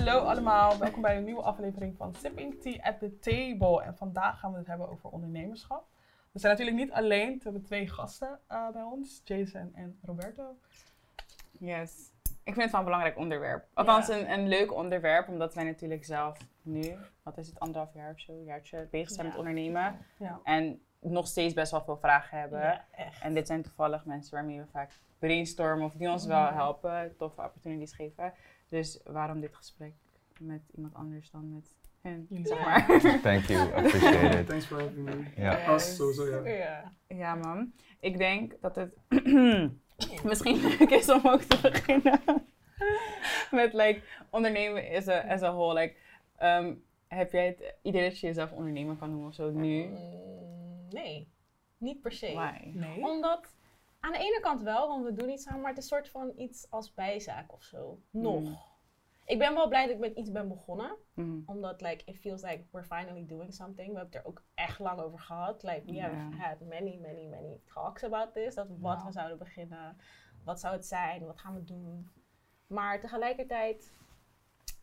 Hallo allemaal, welkom bij een nieuwe aflevering van Sipping Tea at the Table. En vandaag gaan we het hebben over ondernemerschap. We zijn natuurlijk niet alleen, we hebben twee gasten uh, bij ons, Jason en Roberto. Yes. Ik vind het wel een belangrijk onderwerp. Althans, Ja. een, een leuk onderwerp, omdat wij natuurlijk zelf nu, wat is het, anderhalf jaar of zo, een jaartje, bezig zijn Ja. met ondernemen. Ja, En nog steeds best wel veel vragen hebben. ja echt. En dit zijn toevallig mensen waarmee we vaak brainstormen of die ons wel Mhm. helpen, toffe opportunities geven. Dus waarom dit gesprek met iemand anders dan met hen, zeg maar. Thank you, appreciate it. Thanks for having me. Ja. Ah, sowieso, ja. Ja. Ja, man. Ik denk dat het misschien leuk is om ook te beginnen met like ondernemen as a, as a whole. Like, ehm, heb jij het idee dat je jezelf ondernemer kan noemen of zo nu? Mm, nee, niet per se. Why? Nee? Omdat aan de ene kant wel, want we doen iets samen, maar het is een soort van iets als bijzaak of zo. Nog. Mm. Ik ben wel blij dat ik met iets ben begonnen, Mm. omdat like it feels like we're finally doing something. We hebben het er ook echt lang over gehad. Like we have had many, many, many talks about this. Dat wat we zouden beginnen, wat zou het zijn, wat gaan we doen. Maar tegelijkertijd,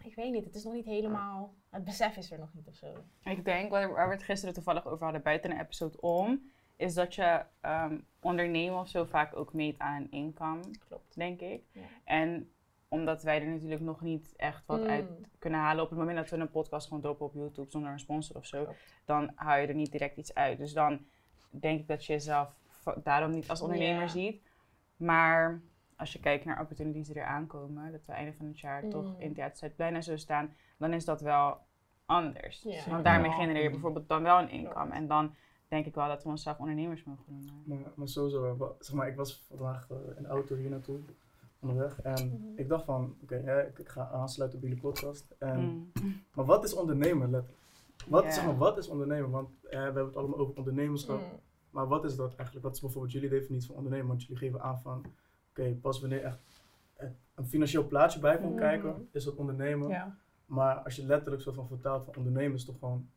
ik weet niet, het is nog niet helemaal, het besef is er nog niet of zo. Ik denk, waar we het gisteren toevallig over hadden buiten een episode om, is dat je ehm, ondernemen of zo vaak ook meet aan een income, Klopt. denk ik. Ja. En omdat wij er natuurlijk nog niet echt wat Mm. uit kunnen halen op het moment dat we een podcast gewoon droppen op YouTube zonder een sponsor of zo, Klopt. dan haal je er niet direct iets uit. Dus dan denk ik dat je jezelf daarom niet als ondernemer Ja. ziet. Maar als je kijkt naar opportunities die er aankomen, dat we einde van het jaar toch Mm. in Theater Zuidplein en zo staan, dan is dat wel anders. Ja. Want daarmee genereer je bijvoorbeeld dan wel een. Klopt. En dan denk ik wel dat we onszelf ondernemers mogen noemen. Maar, maar sowieso, eh, zeg maar, ik was vandaag eh, in de auto hier naartoe, onderweg. En Mhm. ik dacht van, oké, ik, ik ga aansluiten op jullie podcast. En, Mm. Maar wat is ondernemen, letterlijk? Wat, zeg maar, wat is ondernemen? Want eh, we hebben het allemaal over ondernemerschap. Mm. Maar wat is dat eigenlijk? Wat is bijvoorbeeld jullie definitie van ondernemen? Want jullie geven aan van, oké, pas wanneer echt een financieel plaatje bij komt Mhm. kijken, is dat ondernemen. Ja. Maar als je letterlijk soort van vertaalt van ondernemen is toch gewoon,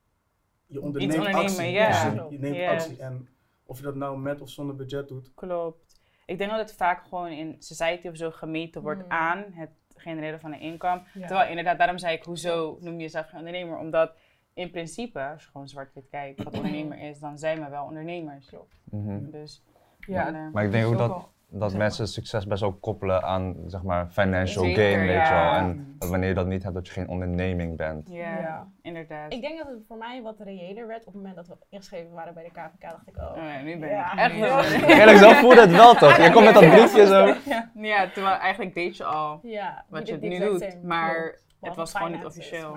je onderneemt ondernemen, actie. ja. Dus je, je neemt Yes. actie. En of je dat nou met of zonder budget doet, Klopt. Ik denk dat het vaak gewoon in society of zo gemeten wordt Mm. aan het genereren van een income. Ja. Terwijl inderdaad, daarom zei ik, hoezo noem je jezelf geen ondernemer? Omdat in principe, als je gewoon zwart-wit kijkt, wat ondernemer is, dan zijn we wel ondernemers. Klopt. Mhm. Dus, Ja, vandaar. Maar ik denk ook dat, wel- dat Zeg mensen succes best wel koppelen aan, zeg maar, financial Zeker, gain, weet ja. je wel. En dat wanneer je dat niet hebt, dat je geen onderneming bent. ja, inderdaad. Ik denk dat het voor mij wat reëler werd op het moment dat we ingeschreven waren bij de KVK. dacht ik, oh, Oh ja, nu ben Ja. ik echt een Eerlijk, zo voelde het wel toch? Je komt met dat briefje zo. Ja, terwijl eigenlijk deed je al ja, wat je nu doet, same. maar Klopt. het was gewoon niet officieel.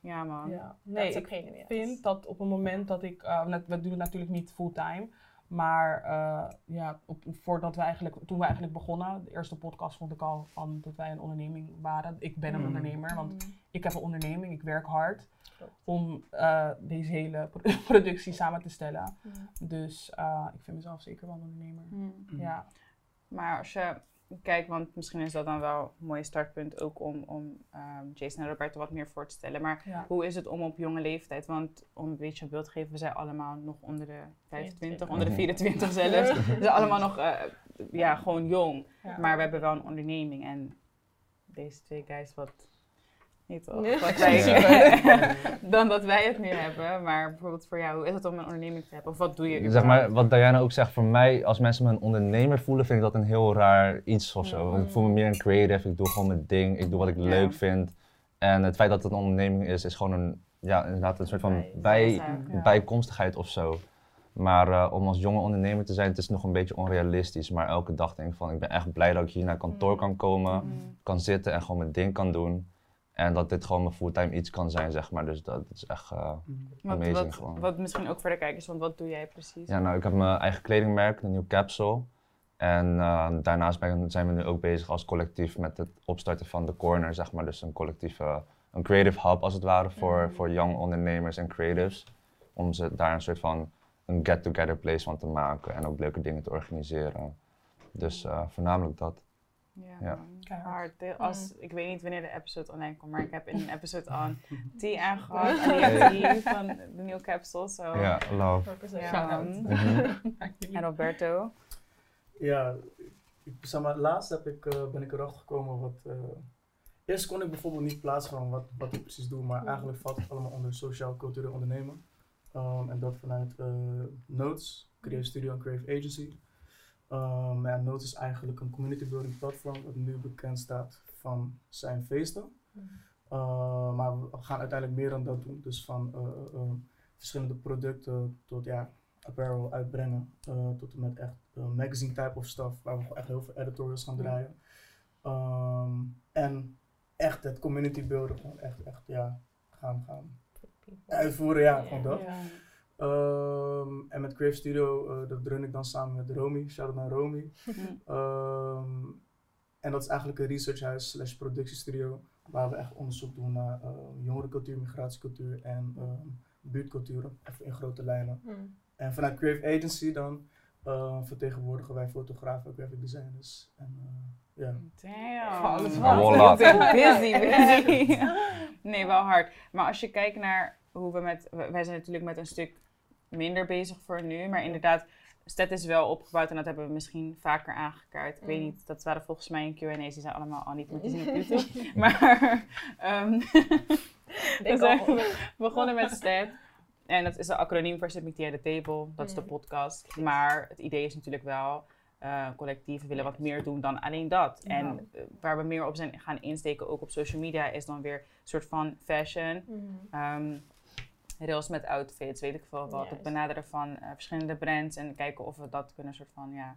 ja, man. Ja. Nee, Nee, ik vind dat op het moment dat ik, eh, net- we doen het natuurlijk niet fulltime, maar eh, ja, op, voordat we eigenlijk, toen we eigenlijk begonnen, de eerste podcast vond ik al van dat wij een onderneming waren. Ik ben een Mm. ondernemer, want Mm. ik heb een onderneming, ik werk hard Klopt. om eh, deze hele pro- productie samen te stellen. Mm. Dus eh, ik vind mezelf zeker wel een ondernemer. Hmm. Ja. Maar als je kijkt, want misschien is dat dan wel een mooi startpunt ook om, om ehm, Jason en Roberto wat meer voor te stellen. Maar Ja. hoe is het om op jonge leeftijd, want om een beetje een beeld te geven, we zijn allemaal nog onder de 25, 24. onder de Mhm. 24 zelfs. We zijn allemaal nog, eh, ja, gewoon jong. Ja. Maar we hebben wel een onderneming en deze twee guys wat, niet toch, Nee. wat wij, Ja. dan dat wij het nu hebben. Maar bijvoorbeeld voor jou, hoe is het om een onderneming te hebben? Of wat doe je Zeg maar, wat Diana ook zegt, voor mij, als mensen me een ondernemer voelen, vind ik dat een heel raar iets of zo. Want Ik voel me meer een creative, ik doe gewoon mijn ding, ik doe wat ik Ja. leuk vind. En het feit dat het een onderneming is, is gewoon een, ja, inderdaad een soort van Bij- bij, bijzaak, ja. bijkomstigheid of zo. Maar eh, om als jonge ondernemer te zijn, het is nog een beetje onrealistisch. Maar elke dag denk ik van, ik ben echt blij dat ik hier naar kantoor Mm. kan komen, Mm. kan zitten en gewoon mijn ding kan doen. En dat dit gewoon mijn fulltime iets kan zijn, zeg maar. Dus dat is echt eh, Wat, amazing wat, gewoon. wat misschien ook voor de kijkers, want wat doe jij precies? Ja, nou, ik heb mijn eigen kledingmerk, de Nieuw Capsule. En eh, daarnaast ben, zijn we nu ook bezig als collectief met het opstarten van The Corner, zeg maar. Dus een collectieve, een creative hub als het ware voor, Mhm. voor young ondernemers en creatives. Om ze daar een soort van een get-together place van te maken en ook leuke dingen te organiseren. Dus eh, voornamelijk dat. Ja, Ja. Keihard. De- Als, ik weet niet wanneer de episode online komt, maar ik heb in een episode aan tea aangehad. Tea van de nieuwe capsule. So. Ja, love. Ja. Mhm. En Roberto. Ja, ik, zeg maar, laatst heb ik, eh, ben ik erachter gekomen wat, eh, Eerst kon ik bijvoorbeeld niet plaatsen van wat, wat ik precies doe, maar eigenlijk valt het allemaal onder sociaal-cultureel ondernemen. Um, en dat vanuit eh, Notes, Creative Studio en Creative Agency. Um, ja, Notes is eigenlijk een community building platform dat nu bekend staat van zijn feesten. Uh, maar we gaan uiteindelijk meer dan dat doen. Dus van uh, uh, um, verschillende producten tot ja, apparel uitbrengen. Uh, tot en met echt uh, magazine type of stuff. Waar we gewoon echt heel veel editorials gaan draaien. Um, en echt het community builden. Gewoon echt, echt ja, gaan, gaan uitvoeren. Ja, gewoon dat. Um, en met Crave Studio, uh, dat run ik dan samen met Romy. Shout-out naar Romy. Hm. Um, en dat is eigenlijk een researchhuis slash productiestudio. Waar we echt onderzoek doen naar uh, jongerencultuur, migratiecultuur en um, buurtculturen. Even in grote lijnen. Mm. En vanuit Crave Agency dan uh, vertegenwoordigen wij fotografen, graphic designers. En uh, ja. Damn. alles wat. Wat busy, busy. nee, wel hard. Maar als je kijkt naar hoe we met... Wij zijn natuurlijk met een stuk minder bezig voor nu. Maar inderdaad, Stet is wel opgebouwd en dat hebben we misschien vaker aangekaart. Ik weet Mm. niet, dat waren volgens mij in Q&A's, die zijn allemaal al niet meer te zien op YouTube. maar um, we zijn begonnen met Stet. En dat is een acroniem voor Submit the Table. Dat is de Mm. podcast. Maar het idee is natuurlijk wel... Uh, collectieven willen wat meer doen dan alleen dat. Ja. En uh, waar we meer op zijn gaan insteken, ook op social media, is dan weer een soort van fashion. Mhm. Um, rails met outfits, weet ik veel wat. Het benaderen van uh, verschillende brands en kijken of we dat kunnen soort van ja,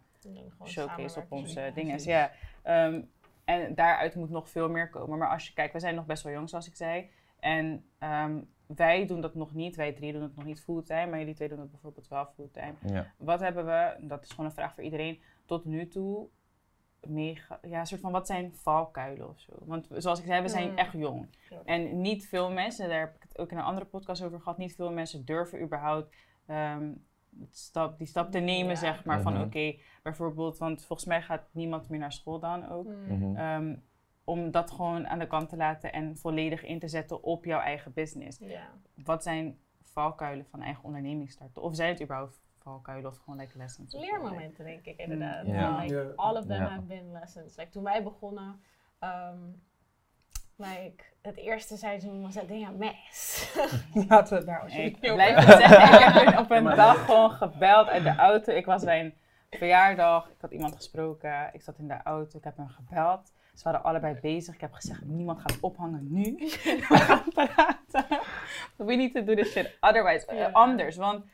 showcase op onze dingen. precies. Ja. Um, en daaruit moet nog veel meer komen. Maar als je kijkt, we zijn nog best wel jong, zoals ik zei. En um, wij doen dat nog niet. Wij drie doen het nog niet fulltime, maar jullie twee doen het bijvoorbeeld wel fulltime. Ja. Wat hebben we, dat is gewoon een vraag voor iedereen, tot nu toe mega, ja, soort van wat zijn valkuilen of zo? Want zoals ik zei, we zijn Mm. echt jong. Ja. En niet veel mensen, daar heb ik het ook in een andere podcast over gehad, niet veel mensen durven überhaupt um, stap, die stap te nemen, Ja. zeg maar. Van Mhm. oké, bijvoorbeeld, want volgens mij gaat niemand meer naar school dan ook. Mm. Mhm. Um, om dat gewoon aan de kant te laten en volledig in te zetten op jouw eigen business. Ja. Wat zijn valkuilen van eigen onderneming starten? Of zijn het überhaupt valkuilen of gewoon like lessons? Leermomenten, denk ik inderdaad. Ja. Like, Ja. all of them Ja. have been lessons. Like, toen wij begonnen, um, like, het eerste seizoen was het ding een mes. Laten we het daar Ik alsjeblieft blijf het zeggen, ik heb op een dag gewoon gebeld uit de auto. Ik was bij een verjaardag, ik had iemand gesproken, ik zat in de auto, ik heb hem gebeld. Ze waren allebei bezig. Ik heb gezegd, niemand gaat ophangen nu. We gaan praten. We need to do this shit otherwise, anders. Want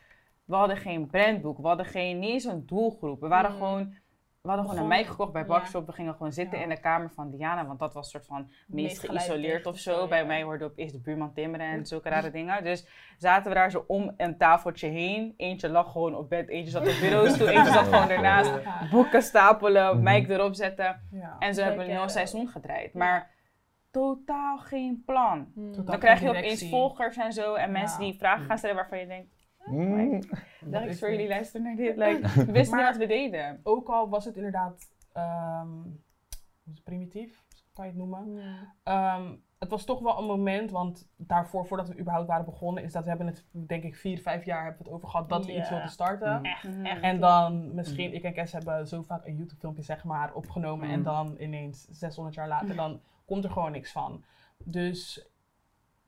we hadden geen brandboek, we hadden geen, niet eens een doelgroep. We waren Mm. gewoon... We hadden gewoon een mic gekocht bij Ja. Bakshop. We gingen gewoon zitten Ja. in de kamer van Diana. Want dat was soort van meest Meest geïsoleerd of zo. Bij mij hoorde opeens de buurman timmeren en zulke rare dingen. Dus zaten we daar zo om een tafeltje heen. Eentje lag gewoon op bed, eentje zat op bureaustoel, eentje zat gewoon ernaast. Boeken stapelen, Mhm. mic erop zetten. Ja. En zo Leuk, hebben we een seizoen gedraaid. Maar totaal geen plan. Mm. Totaal Dan krijg je opeens directie. volgers en zo. En mensen Ja. die vragen gaan stellen waarvan je denkt... Mm. Dacht ik is voor jullie luisteren naar dit. Like, we wisten niet wat we deden. Ook al was het inderdaad ehm, primitief, kan je het noemen. Ja. Ehm, het was toch wel een moment, want daarvoor, voordat we überhaupt waren begonnen, is dat we hebben het, denk ik, vier, vijf jaar hebben we het over gehad dat we iets wilden starten. Mm. Echt, Mhm. echt. En dan misschien, ik en Kes hebben zo vaak een YouTube filmpje zeg maar opgenomen en Mm. dan ineens 600 jaar later, dan komt er gewoon niks van. Dus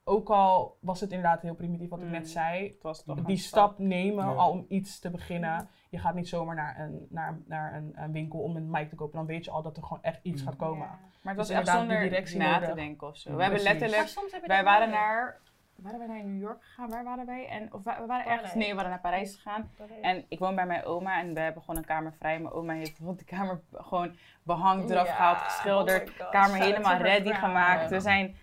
ook al was het inderdaad heel primitief wat ik Mm. net zei, Het was toch die stap nemen Ja. al om iets te beginnen. Je gaat niet zomaar naar een, naar, naar een, een winkel om een mic te kopen. Dan weet je al dat er gewoon echt iets Mm. gaat komen. Ja. Maar het Dus was echt inderdaad, zonder die directie na te denken of zo. Ja, We hebben letterlijk... soms heb je Wij waren naar... Waren wij naar New York gegaan? Waar waren wij? En, of we waren ergens... Nee, we waren naar Parijs gegaan. En ik woon bij mijn oma en we hebben gewoon een kamer vrij. Mijn oma heeft bijvoorbeeld de kamer gewoon behang eraf Ja, gehaald, oh geschilderd. gosh, kamer helemaal ready gemaakt. Ja. We zijn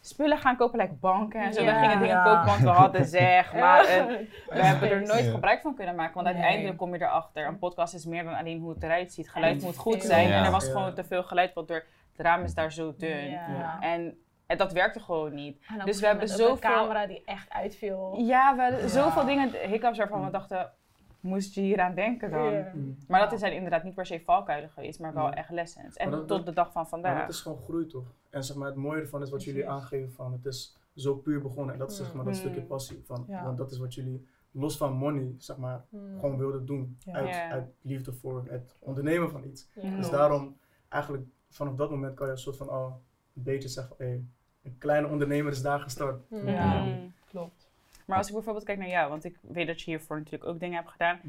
spullen gaan kopen, like banken en zo. Ja. We gingen dingen Ja. kopen, want we hadden zeg maar een we hebben er nooit Ja. gebruik van kunnen maken, want Nee. uiteindelijk kom je erachter. Een podcast is meer dan alleen hoe het eruit ziet. Geluid En moet goed zijn. Ja. En er was Ja. gewoon te veel geluid, want door het raam is daar zo dun. Ja. En, en dat werkte gewoon niet. Dus we hebben zoveel- een camera die echt uitviel. Ja, we hadden Ja. zoveel dingen, hiccups waarvan we dachten, moest je hier aan denken dan? Maar dat zijn inderdaad niet per se valkuilen geweest, maar wel Ja. echt lessons. En dat- tot de dag van Maar vandaag. dat is gewoon groei toch? En zeg maar, het mooie ervan is wat jullie aangeven van het is zo puur begonnen. En dat is zeg maar dat Mm. stukje passie. Van, Ja. Want dat is wat jullie los van money zeg maar Hmm. gewoon wilden doen. Ja. Uit, uit liefde voor het ondernemen van iets. Ja. Dus daarom eigenlijk vanaf dat moment kan je een soort van al een beetje zeggen van, hey, een kleine ondernemer is daar gestart. Mm. Ja. Mm. Klopt. Maar als ik bijvoorbeeld kijk naar jou, want ik weet dat je hiervoor natuurlijk ook dingen hebt gedaan.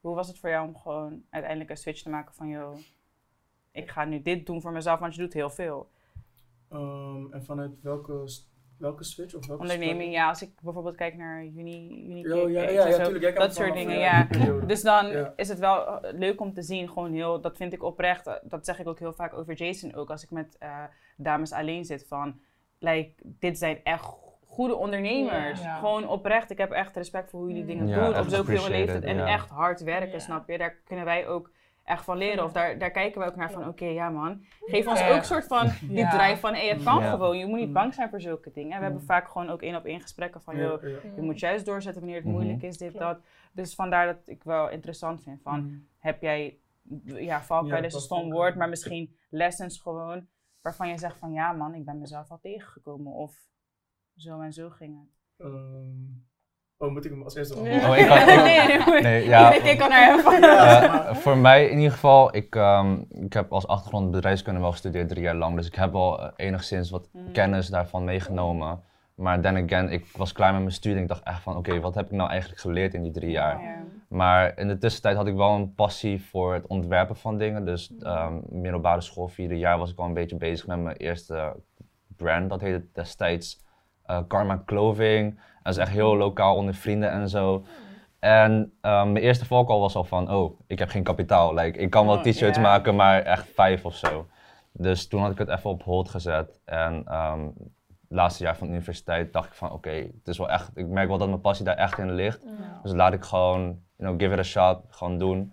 Hoe was het voor jou om gewoon uiteindelijk een switch te maken van, joh, ik ga nu dit doen voor mezelf, want je doet heel veel. Ehm, en vanuit welke, welke switch of welke Onderneming, ja, als ik bijvoorbeeld kijk naar Uni, Uni start? Ja, ja, ja, en ja, zo, tuurlijk. Jij kent dat soort dingen, ja. Dus dan Ja. is het wel eh, leuk om te zien, gewoon heel, dat vind ik oprecht, eh, dat zeg ik ook heel vaak over Jason ook, als ik met eh, dames alleen zit, van, like, dit zijn echt goede ondernemers. Ja. Gewoon oprecht, ik heb echt respect voor hoe jullie dingen Ja, doen, op zoveel leeftijd en ja. echt hard werken, Ja. snap je? Daar kunnen wij ook echt van leren, of daar, daar kijken we ook naar van, oké, ja man, geef ons ook soort van die Ja. drive van, hé, het kan Ja. gewoon, je moet niet Mm. bang zijn voor zulke dingen. En we hebben Mm. vaak gewoon ook één op één gesprekken van, joh, je moet juist doorzetten wanneer het Mhm. moeilijk is, dit, dat. Dus vandaar dat ik wel interessant vind van, Mm. heb jij, ja, valkuilen Ja, is een stom woord, maar misschien lessons gewoon, waarvan je zegt van, ja man, ik ben mezelf al tegengekomen. Of zo en zo ging het. Ehm, oh, moet ik hem als eerste beantwoorden? Oh, ik kan- nee, nee, nee. Nee, ja. Ik kan naar hem van. Ja, voor mij in ieder geval, ik, ehm, ik heb als achtergrond bedrijfskunde wel gestudeerd drie jaar lang. Dus ik heb wel eh, enigszins wat Mhm. kennis daarvan meegenomen. Maar then again, ik was klaar met mijn studie en ik dacht echt van oké, wat heb ik nou eigenlijk geleerd in die drie jaar? Ja. Maar in de tussentijd had ik wel een passie voor het ontwerpen van dingen. Dus ehm, middelbare school, vierde jaar, was ik al een beetje bezig met mijn eerste brand. Dat heette destijds eh, Karma Clothing. Dat is echt heel lokaal onder vrienden en zo. En ehm, mijn eerste valkuil was al van, oh, ik heb geen kapitaal. Like, ik kan wel Oh, t-shirts maken, maar echt vijf of zo. Dus toen had ik het even op hold gezet. En ehm, het laatste jaar van de universiteit dacht ik van, oké, het is wel echt, ik merk wel dat mijn passie daar echt in ligt. Dus laat ik gewoon, you know, give it a shot, gewoon doen.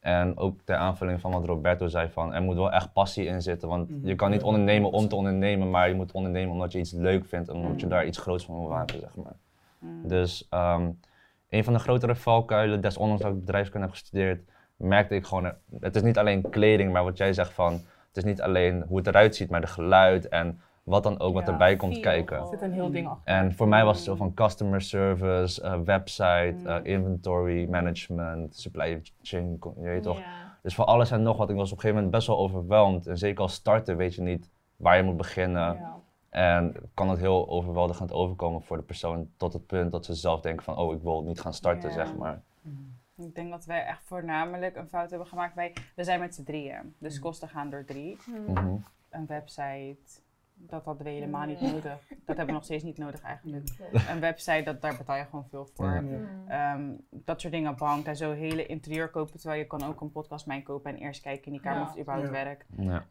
En ook ter aanvulling van wat Roberto zei van, er moet wel echt passie in zitten. Want Mhm. je kan niet ondernemen om 100%. te ondernemen, maar je moet ondernemen omdat je iets leuk vindt en omdat je Mhm. daar iets groots van wil maken, zeg maar. Mm. Dus ehm, een van de grotere valkuilen, desondanks dat ik bedrijfskunde heb gestudeerd, merkte ik gewoon, het is niet alleen kleding, maar wat jij zegt van, het is niet alleen hoe het eruit ziet, maar de geluid en wat dan ook wat Ja, erbij komt feel kijken. Er zit een heel ding achter. En voor mij was het zo van customer service, eh, website, Mm. eh, inventory management, supply chain, je weet toch. Dus voor alles en nog wat, ik was op een gegeven moment best wel overweldigd. En zeker als starter weet je niet waar je moet beginnen. Ja. En kan het heel overweldigend overkomen voor de persoon tot het punt dat ze zelf denken van, oh ik wil niet gaan starten, Ja. zeg maar. Ik denk dat wij echt voornamelijk een fout hebben gemaakt. Wij, we zijn met z'n drieën, dus Mm. kosten gaan door drie. Mm. Mhm. Een website, dat hadden we helemaal niet nodig. Dat hebben we nog steeds niet nodig eigenlijk. Een website, dat, daar betaal je gewoon veel voor. Mm. Ehm, dat soort dingen, bank en zo, hele interieur kopen. Terwijl je kan ook een podcast mijn kopen en eerst kijken in die kamer Ja. of het überhaupt Ja. werkt. Ja.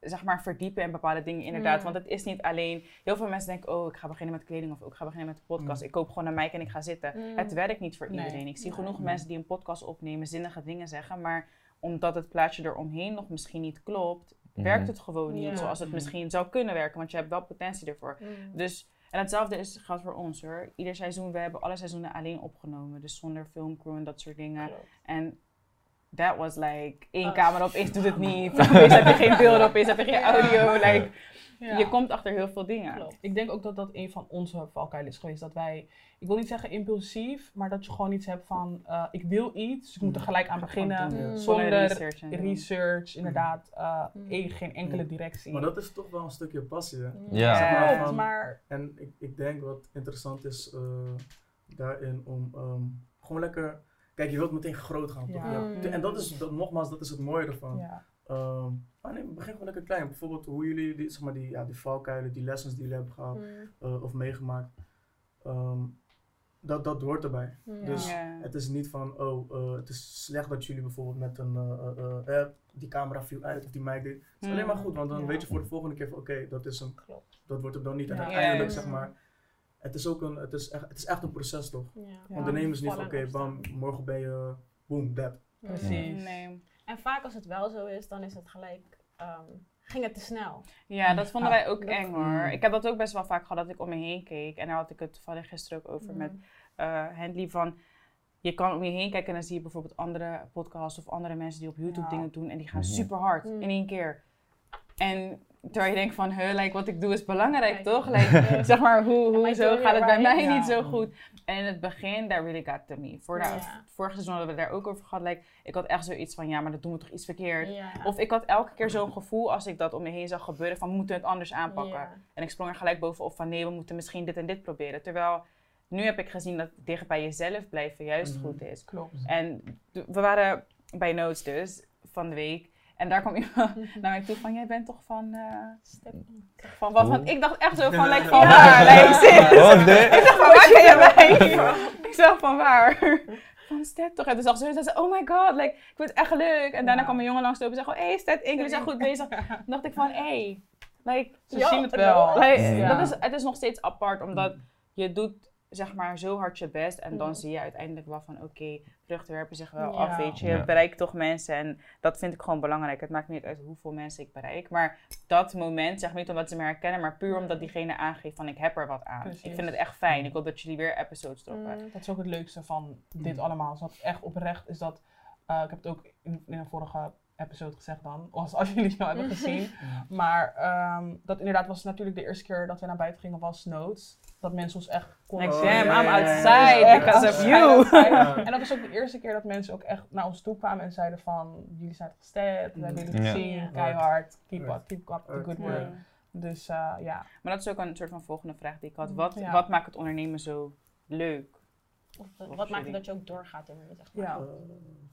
Zeg maar verdiepen in bepaalde dingen inderdaad. Mm. Want het is niet alleen... Heel veel mensen denken, oh, ik ga beginnen met kleding of ik ga beginnen met een podcast. Mm. Ik koop gewoon een mic en ik ga zitten. Mm. Het werkt niet voor Nee. iedereen. Ik zie Nee. genoeg mensen die een podcast opnemen, zinnige dingen zeggen. Maar omdat het plaatje eromheen nog misschien niet klopt, werkt het gewoon niet Ja. zoals het Mm. misschien zou kunnen werken. Want je hebt wel potentie ervoor. Mm. Dus, en hetzelfde is, geldt voor ons hoor. Ieder seizoen, we hebben alle seizoenen alleen opgenomen. Dus zonder filmcrew en dat soort dingen. Klopt. En that was like, één Oh. camera opeens doet het niet. Opeens heb je geen beelden, opeens heb je geen audio. Like, Ja. Je komt achter heel veel dingen. Klopt. Ik denk ook dat dat een van onze valkuilen is geweest. Dat wij, ik wil niet zeggen impulsief, maar dat je gewoon iets hebt van, eh, ik wil iets, dus ik moet er gelijk aan beginnen. Zonder research. en. Research, inderdaad, eh, Mm. eh, geen enkele directie. Maar dat is toch wel een stukje passie, hè? Ja. Zeg maar Klopt, van- maar En ik, ik denk wat interessant is eh, daarin om ehm, gewoon lekker... Kijk, je wilt meteen groot gaan, toch? Ja. Ja. Mm. En dat is, dat, nogmaals, dat is het mooie ervan. ja. Ehm, maar nee, begin gewoon lekker klein. Bijvoorbeeld hoe jullie, die, zeg maar, die, ja, die valkuilen, die lessons die jullie hebben gehad Mm. eh, of meegemaakt, ehm, dat, dat hoort erbij. Ja. Dus Ja. het is niet van, oh, eh, het is slecht dat jullie bijvoorbeeld met een, eh, die camera viel uit of die mic deed. Het is alleen maar goed, want dan Ja. weet je voor de volgende keer van, oké, dat is hem. Klopt. Dat wordt hem dan niet. En uiteindelijk, Ja. zeg maar, het is ook een, het is echt, het is echt een proces toch? Ja. Ja. Ondernemen is niet van, oké, bam, morgen ben je, boom, dead. Precies. Nee. En vaak als het wel zo is, dan is het gelijk, ehm, ging het te snel. Ja, dat vonden wij ook eng hoor. Mm. Ik heb dat ook best wel vaak gehad dat ik om me heen keek. En daar had ik het toevallig gisteren ook over met Handley van... Je kan om je heen kijken en dan zie je bijvoorbeeld andere podcasts of andere mensen die op YouTube Ja. dingen doen. En die gaan Mhm. super hard Mm. in één keer. En terwijl je denkt van, huh, like, wat ik doe is belangrijk, toch? Like, zeg maar, hoe, hoezo doing gaat het bij mij niet zo goed? En in het begin, that really got to me. Voor de. Vorig seizoen hadden we daar ook over gehad. Like, ik had echt zoiets van, ja, maar dat doen we toch iets verkeerd? Of ik had elke keer zo'n gevoel als ik dat om me heen zag gebeuren van, we moeten het anders aanpakken. En ik sprong er gelijk bovenop van, nee, we moeten misschien dit en dit proberen. Terwijl, nu heb ik gezien dat dicht bij jezelf blijven juist Mhm. goed is. Klopt. En we waren bij Notes dus, van de week. En daar kwam iemand naar mij toe van, jij bent toch van... eh, Step in. van wat? Want ik dacht echt zo van, like, van waar? Like, dit? Ik dacht van, waar ken je mij? Ik zeg van waar? Van Stet toch? En toen zag ze, ze zei, oh my god, like, ik vind het echt leuk. En daarna kwam een jongen langslopen en zei, oh, hey Stet, ik jullie zijn goed bezig. Toen dacht ik van, hey, like, Ze zien het wel. like, Ja. dat is, het is nog steeds apart, omdat je doet zeg maar zo hard je best en dan zie je uiteindelijk wel van oké, vruchten werpen zich wel Ja. af, weet je. Je Ja. bereikt toch mensen en dat vind ik gewoon belangrijk. Het maakt niet uit hoeveel mensen ik bereik, maar dat moment, zeg maar niet omdat ze me herkennen, maar puur omdat diegene aangeeft van ik heb er wat aan. Precies. Ik vind het echt fijn. Ik hoop dat jullie weer episodes droppen. Mm. Dat is ook het leukste van dit Mm. allemaal. Dat echt oprecht is dat. eh, ik heb het ook in, in een vorige episode gezegd dan. Als, als jullie het nou hebben gezien. Maar ehm, dat inderdaad was natuurlijk de eerste keer dat we naar buiten gingen was Notes. Dat mensen ons echt konden Like, damn, I'm outside Echt because of you. En dat was ook de eerste keer dat mensen ook echt naar ons toe kwamen en zeiden van... Jullie zijn toch gesteld, we hebben jullie gezien, keihard, keep up, keep up the good work. Ja. Dus eh, ja, Maar dat is ook een soort van volgende vraag die ik had. Wat, Ja. wat maakt het ondernemen zo leuk? Of, wat maakt het dat je ook doorgaat ermee, zeg maar. Ja. Eh,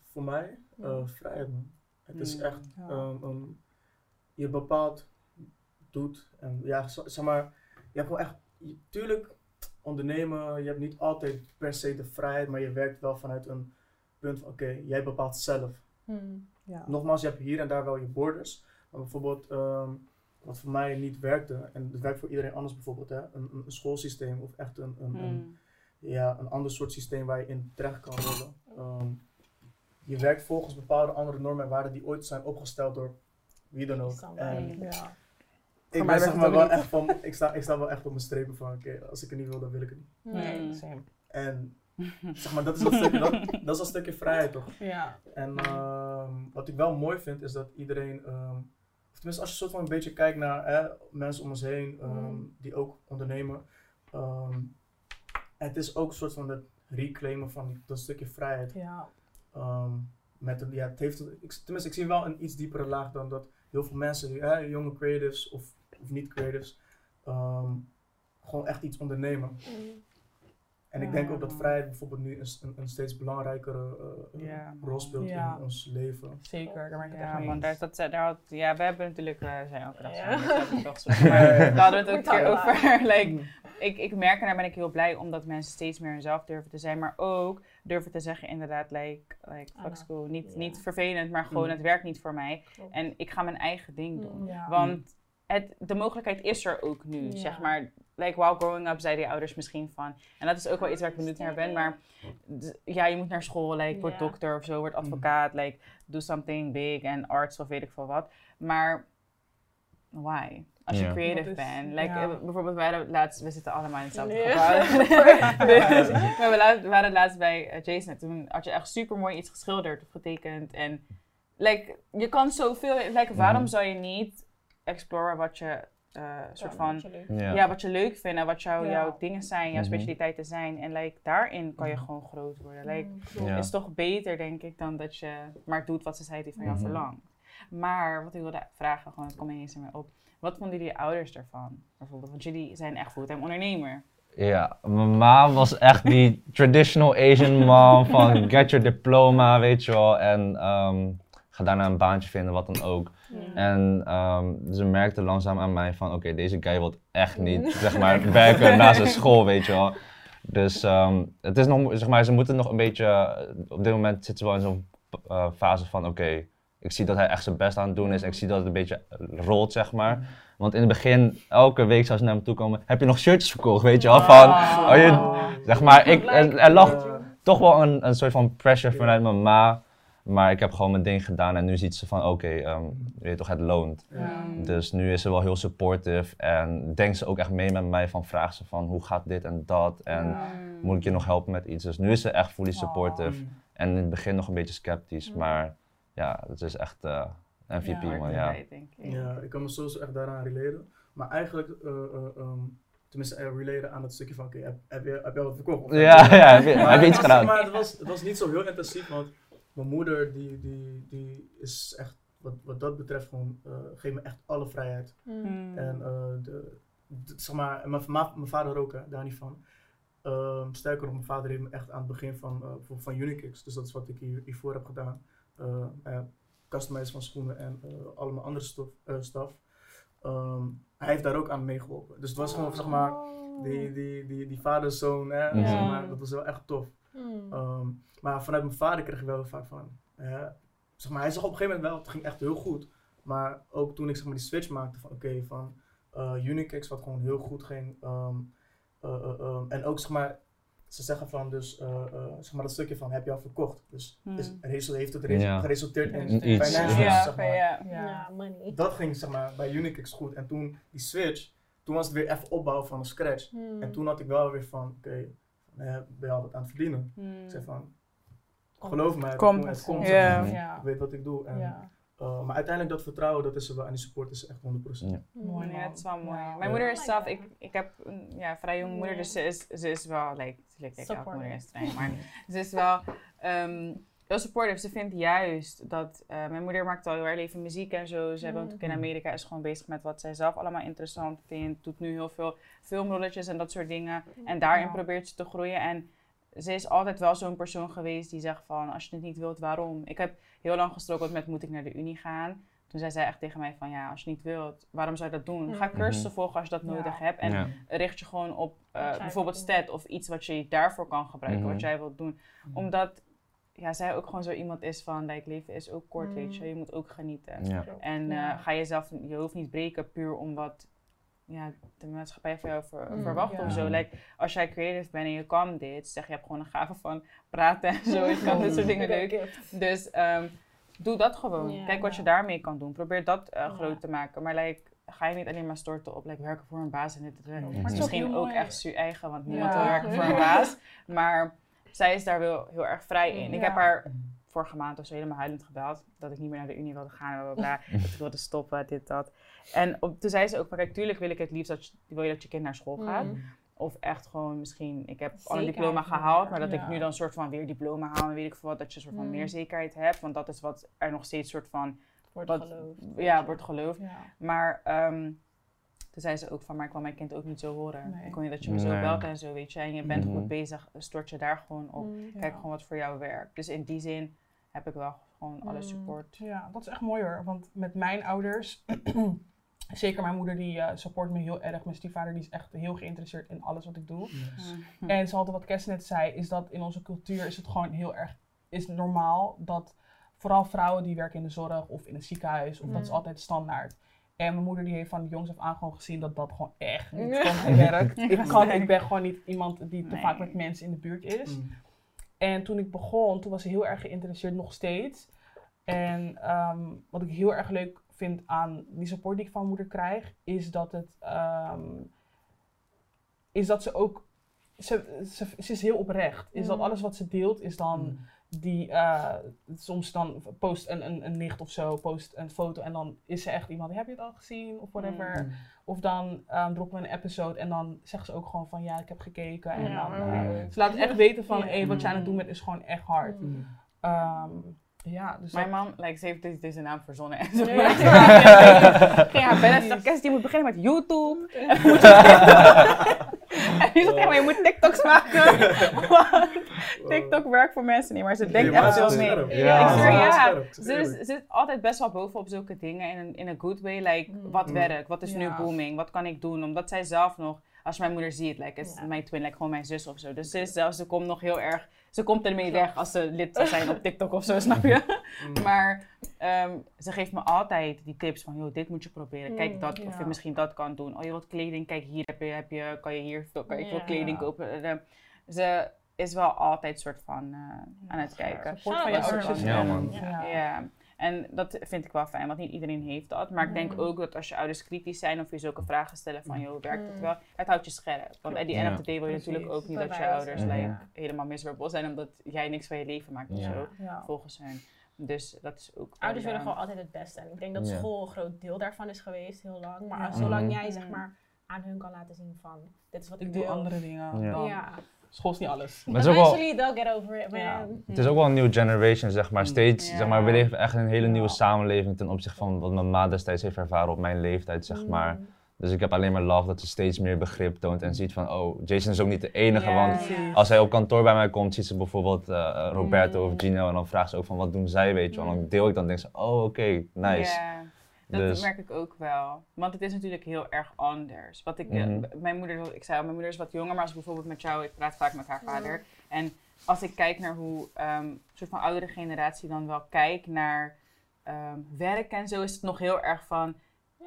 voor mij, eh, vrijheid man. Het is Mm. echt, ehm, je bepaalt, doet en ja, zeg maar, je hebt gewoon echt, je- tuurlijk, ondernemen, je hebt niet altijd per se de vrijheid, maar je werkt wel vanuit een punt van, oké, jij bepaalt zelf. Hmm. ja. Nogmaals, je hebt hier en daar wel je borders, maar bijvoorbeeld, ehm, wat voor mij niet werkte, en het werkt voor iedereen anders bijvoorbeeld, hè, een, een schoolsysteem of echt een, een, een Hmm. ja, een ander soort systeem waar je in terecht kan rollen. Ehm, je werkt volgens bepaalde andere normen en waarden die ooit zijn opgesteld door wie dan ook. Somebody. En ja. ik ben zeg maar wel echt van, ik sta, ik sta wel echt op mijn strepen van, oké, als ik het niet wil, dan wil ik het niet. Nee, same. En zeg maar, dat is, een stukje, dat, dat is een stukje vrijheid toch? Ja, En ehm, wat ik wel mooi vind, is dat iedereen, ehm, of tenminste als je soort van een beetje kijkt naar hè, mensen om ons heen, ehm, Mm. die ook ondernemen. ehm, het is ook een soort van het reclaimen van die- dat stukje vrijheid. ja. Ehm, met ja, het heeft, ik, tenminste, ik zie wel een iets diepere laag dan dat heel veel mensen, jonge creatives of, of niet creatives, ehm, gewoon echt iets ondernemen. Hmm. En ik denk ook dat vrijheid bijvoorbeeld nu een, een, een steeds belangrijkere eh, Ja. rol speelt Ja. in ons leven. Zeker, daar ben ik het echt Ja, mee want daar, dat, daar had, ja, we hebben natuurlijk, we zijn elke dag Ja. samen, dus we zo. Maar hadden we het ook een keer over. like, ik, ik merk en daar ben ik heel blij omdat mensen steeds meer hunzelf durven te zijn, maar ook durven te zeggen inderdaad, like, like Ah, fuck school, niet, ja. niet vervelend, maar gewoon Mm. het werkt niet voor mij. Klopt. En ik ga mijn eigen ding doen. Mm. Ja. Want het, de mogelijkheid is er ook nu, Ja. zeg maar. Like, while growing up zeiden je ouders misschien van... En dat is ook wel iets waar ik benieuwd naar ben, maar... Ja, je moet naar school, like, word Ja. dokter of zo, word advocaat, like, do something big en arts of weet ik veel wat. Maar, why? Als je Ja. creative is- bent. Like, ja. eh, bijvoorbeeld, wij laatst, we zitten allemaal in hetzelfde gebouw. dus, we laatst- we waren laatst bij eh, Jason. Toen had je echt super mooi iets geschilderd of getekend. En like, je kan zoveel. Like, waarom Mhm. zou je niet exploren wat je eh, soort Ja, van. wat je leuk Ja. Ja. wat je leuk vindt en wat jou, Ja. jouw dingen zijn, jouw Mhm. specialiteiten zijn. En like, daarin kan je Mhm. gewoon groot worden. Like, klopt. Ja. is toch beter, denk ik, dan dat je maar doet wat society van jou Mhm. verlangt. Maar wat ik wilde vragen, gewoon, het komt ineens in op. Wat vonden jullie ouders ervan? Bijvoorbeeld, want jullie zijn echt fulltime ondernemer. Ja, mijn ma was echt die traditional Asian mom van get your diploma, weet je wel. En ehm, ga daarna een baantje vinden, wat dan ook. En ehm, ze merkte langzaam aan mij van, oké, deze guy wil echt niet, zeg maar, werken na zijn school, weet je wel. Dus ehm, het is nog, zeg maar, ze moeten nog een beetje, eh, op dit moment zitten ze wel in zo'n eh, fase van, oké, ik zie dat hij echt zijn best aan het doen is. Ik zie dat het een beetje rolt, zeg maar. Want in het begin, elke week zou ze naar me toe komen, heb je nog shirtjes verkocht, weet je wel, van, oh, je, zeg maar, ik, er, er lag toch wel een, een soort van pressure vanuit mijn ma. Maar ik heb gewoon mijn ding gedaan en nu ziet ze van oké, ehm, je weet toch, het loont. Ja. Dus nu is ze wel heel supportive en denkt ze ook echt mee met mij van vraagt ze van hoe gaat dit en dat en Ja. moet ik je nog helpen met iets. Dus nu is ze echt fully supportive en in het begin nog een beetje sceptisch, maar ja, het is echt, eh, MVP, Ja, man, ja. Ja, ik kan me sowieso echt daaraan relaten. Maar eigenlijk, eh, eh, ehm, tenminste, uh, relaten aan het stukje van, oké, heb, heb, je, heb je wat verkocht? Ja, ja, heb je, Maar heb je iets het was, gedaan? Maar het was, het was niet zo heel intensief, want mijn moeder, die, die, die is echt, wat, wat dat betreft, gewoon, eh geeft me echt alle vrijheid. Mm. Hmm. En eh, de, de- zeg maar, en mijn, mijn vader ook, hè, daar niet van. Ehm, sterker nog, mijn vader heeft me echt aan het begin van, bijvoorbeeld van Unikix, dus dat is wat ik hier, hiervoor heb gedaan. eh eh, customizen van schoenen en eh, allemaal andere stof, eh, stuff. Ehm, hij heeft daar ook aan meegeholpen. Dus het was gewoon, zeg maar, Oh. die, die, die, die vader-zoon, hè, Ja. zeg maar, dat was wel echt tof. Mm. Ehm, maar vanuit mijn vader kreeg ik wel heel vaak van, hè, zeg maar, hij zag op een gegeven moment wel, het ging echt heel goed. Maar ook toen ik zeg maar, die switch maakte van, oké, van eh Unikix, wat gewoon heel goed ging. ehm, eh, eh, ehm, en ook, zeg maar, ze zeggen van, dus, eh, eh, zeg maar, dat stukje van, heb je al verkocht? Dus Hmm. is, heeft het Ja. geresulteerd in financials, ja. zeg maar. ja. Ja, money. Dat ging, zeg maar, bij Unikix goed. En toen, die switch, toen was het weer even opbouwen van een scratch. Mm. En toen had ik wel weer van, oké, eh, ben je al wat aan het verdienen? Hmm. Ik zei van, geloof mij, komt, het komt. Zeg. Ik weet wat ik doe. En, eh, maar uiteindelijk dat vertrouwen, dat is er wel. En die support is echt 100%. Ja. Mooi, Ja, het is wel mooi. Ja. Mijn moeder is zelf, ik, ik heb een ja, vrij jonge moeder, dus ze is, ze is wel, like, natuurlijk, ik elke Supportive. moeder is streng, maar ze is wel ehm heel supportive. Ze vindt juist dat, eh, mijn moeder maakt al heel erg leven muziek en zo. Zij woont ook in Mhm. Amerika, is gewoon bezig met wat zij zelf allemaal interessant vindt. Doet nu heel veel filmrolletjes en dat soort dingen. En daarin probeert ze te groeien. En ze is altijd wel zo'n persoon geweest die zegt van, als je het niet wilt, waarom? Ik heb heel lang gestruggeld met, moet ik naar de Unie gaan? Toen zei zij echt tegen mij van, ja, als je niet wilt, waarom zou je dat doen? Ga Mhm. cursussen volgen als je dat Ja. nodig hebt. En Ja. richt je gewoon op eh, bijvoorbeeld stat of iets wat je daarvoor kan gebruiken, Mhm. wat jij wilt doen. Omdat ja, zij ook gewoon zo iemand is van, like, leven is ook kort, weet je. Mhm. Je moet ook genieten. Ja. En eh, ga jezelf je hoofd niet breken puur omdat ja, de maatschappij van jou ver- Mm, verwacht ja. of zo. Like, als jij creative bent en je kan dit, zeg je hebt gewoon een gave van praten en zo. Je kan dit soort dingen leuk. Dus ehm, doe dat gewoon. Ja. Kijk wat je daarmee kan doen. Probeer dat eh, Ja. groot te maken. Maar like, ga je niet alleen maar storten op like, werken voor een baas en dit. is ook Misschien ook echt su eigen, want niemand Ja. wil werken voor een baas. Maar zij is daar wel heel erg vrij in. Ik Ja. heb haar vorige maand of zo helemaal huilend gebeld. Dat ik niet meer naar de Unie wilde gaan. en bla, dat ik wilde stoppen, dit, dat. En op, toen zei ze ook van, kijk, tuurlijk wil ik het liefst dat je, wil je dat je kind naar school gaat. Mm. Of echt gewoon misschien, ik heb al een diploma gehaald, maar dat ik nu dan soort van weer diploma haal en weet ik veel wat. Dat je een soort van Mm. meer zekerheid hebt. Want dat is wat er nog steeds soort van, Wordt wat, geloofd. ja, wordt geloofd. Ja. Maar ehm, toen zei ze ook van, maar ik wil mijn kind ook niet zo horen. Nee. Ik wil niet dat je me zo Nee. belt en zo, weet je. En je bent Mhm. goed bezig, stort je daar gewoon op. Mm. Kijk Ja. gewoon wat voor jou werkt. Dus in die zin heb ik wel gewoon alle Mm. support. Ja, dat is echt mooi hoor. Want met mijn ouders, zeker mijn moeder, die eh, support me heel erg. Mijn stiefvader die is echt heel geïnteresseerd in alles wat ik doe. Yes. Hm. En zoals wat Kes net zei, is dat in onze cultuur is het gewoon heel erg is normaal dat vooral vrouwen die werken in de zorg of in het ziekenhuis, of dat is Mm. altijd standaard. En mijn moeder die heeft van de jongs af aan gewoon gezien dat dat gewoon echt niet mij werkt. Ik, kan, ik ben gewoon niet iemand die te Nee. vaak met mensen in de buurt is. Mm. En toen ik begon, toen was ze heel erg geïnteresseerd, nog steeds. En ehm, wat ik heel erg leuk vind aan die support die ik van mijn moeder krijg, is dat het, ehm, is dat ze ook, ze, ze, ze is heel oprecht. Is dat Mm. alles wat ze deelt, is dan Mm. Die, eh, soms dan post een, een, een nicht of zo, post een foto en dan is ze echt iemand, heb je het al gezien of whatever. Mm. Of dan um, droppen we een episode en dan zegt ze ook gewoon van ja, ik heb gekeken. En Ja, dan, eh, ze laat het echt weten van, Ja. hé, wat jij aan het doen bent is gewoon echt hard. Mm. Mm. Ehm, ja, dus Mijn man, like, ze heeft deze naam verzonnen. En zo. Ja. Ik ging haar bellen en zei, Kes, die moet beginnen met YouTube. En moet je En die zegt, maar je moet TikToks maken. TikTok werkt voor mensen niet, maar ze denkt Nee, maar echt is mee. scherp. Ja, ik ze zweer, ja. zit altijd best wel bovenop zulke dingen in een, in een good way. Like, Mm. wat Mm. werkt? Wat is nu booming? Wat kan ik doen? Omdat zij zelf nog, als mijn moeder ziet, like, is Ja. mijn twin, like, gewoon mijn zus of zo. Dus ze, is zelf, ze komt nog heel erg, ze komt ermee weg als ze lid zou zijn op TikTok of zo, snap je? Mm. Maar ehm, ze geeft me altijd die tips van, joh, dit moet je proberen. Kijk dat, of je misschien dat kan doen. Oh, je wilt kleding, kijk hier heb je, heb je kan je hier kan je veel Ja. kleding kopen. Eh, Ze is wel altijd soort van eh, aan het kijken. support van je ouders is Ja, man. Ja. Ja, en dat vind ik wel fijn, want niet iedereen heeft dat. Maar ik denk Mm. ook dat als je ouders kritisch zijn of je zulke vragen stellen van, joh, werkt het Mm. wel? Het houdt je scherp. Want at the end Ja. of the day wil je Precies. natuurlijk ook niet dat je ouders like, helemaal miserable zijn omdat jij niks van je leven maakt of Ja. zo, Ja. volgens hun. Dus dat is ook. Ouders wel, willen eh, gewoon altijd het beste. En ik denk dat school een groot deel daarvan is geweest, heel lang. Maar als- zolang Mhm. jij zeg Mhm. maar aan hun kan laten zien van, dit is wat ik, Ik doe andere dingen. Ja. Dan. School is niet alles. Maar het is ook wel, Eventually they'll get over it, man. Ja. het is ook wel een nieuwe generation, zeg maar. Mm. Steeds, Ja. zeg maar, we leven echt in een hele nieuwe samenleving ten opzichte van wat mijn ma destijds heeft ervaren op mijn leeftijd, zeg maar. Mm. Dus ik heb alleen maar love dat ze steeds meer begrip toont en ziet van, oh, Jason is ook niet de enige, want als hij op kantoor bij mij komt, ziet ze bijvoorbeeld eh, Roberto Mm. of Gino en dan vraagt ze ook van, wat doen zij, weet je wel. En dan deel ik dan, denk ze, oh, oké, nice. Dat Dus- merk ik ook wel. Want het is natuurlijk heel erg anders. Wat ik, eh, Mhm. mijn moeder, ik zei al, mijn moeder is wat jonger, maar als ik bijvoorbeeld met jou, ik praat vaak met haar vader. En als ik kijk naar hoe ehm, een soort van oudere generatie dan wel kijkt naar ehm, werk en zo, is het nog heel erg van,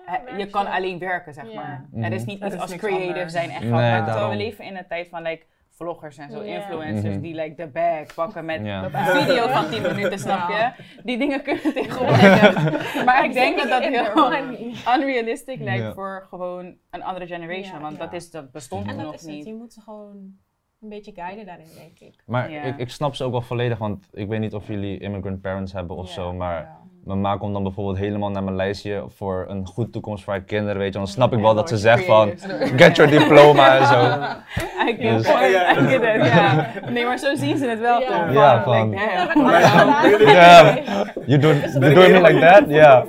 Ja, eh, je kan alleen werken, zeg Ja. maar. Mhm. Er is niet iets is als creative anders. zijn en Nee, we leven in een tijd van like, vloggers en zo, influencers Mhm. die like de bag pakken met een video van 10 minuten, snap je? Die dingen kunnen tegenwoordig. Maar ik denk dat dat heel unrealistic lijkt voor gewoon een andere generation. Want dat, is, dat bestond En toen dat nog is het. niet. Je moet ze gewoon een beetje guiden daarin, denk ik. Maar ik, ik snap ze ook wel volledig, want ik weet niet of jullie immigrant parents hebben of zo, maar Mijn ma komt dan bijvoorbeeld helemaal naar mijn lijstje voor een goed toekomst voor haar kinderen, weet je. Dan snap ik wel dat ze zegt van, get your diploma en zo. I get Dus- it. I get it, ja. Nee, maar zo zien ze het wel Ja. toch? Ja, Van, ik Ja. You you doing me like that? Ja.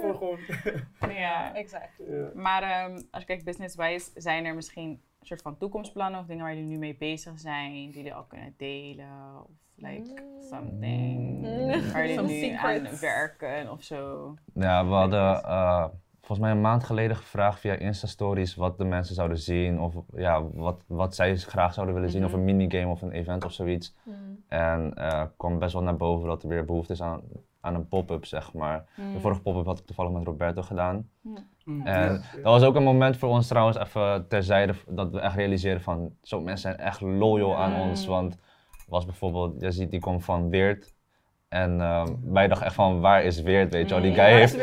Ja. Exact. Maar ehm, als je kijkt business-wise, zijn er misschien soort van toekomstplannen of dingen waar jullie nu mee bezig zijn, die jullie al kunnen delen? Of like something Mm. waar Some jullie nu aan werken of zo? Ja, we hadden eh, volgens mij een maand geleden gevraagd via Insta-stories wat de mensen zouden zien. Of ja, wat, wat zij graag zouden willen zien. Of een minigame of een event of zoiets. Mm. En eh kwam best wel naar boven dat er weer behoefte is aan, aan een pop-up, zeg maar. De vorige pop-up had ik toevallig met Roberto gedaan. Mm. En Ja. dat was ook een moment voor ons trouwens, even terzijde, dat we echt realiseerden van, zo mensen zijn echt loyal aan Mm. ons. Want was bijvoorbeeld, je ziet, die komt van Weert. En ehm, wij dachten echt van, waar is Weert, weet je wel. Die guy heeft,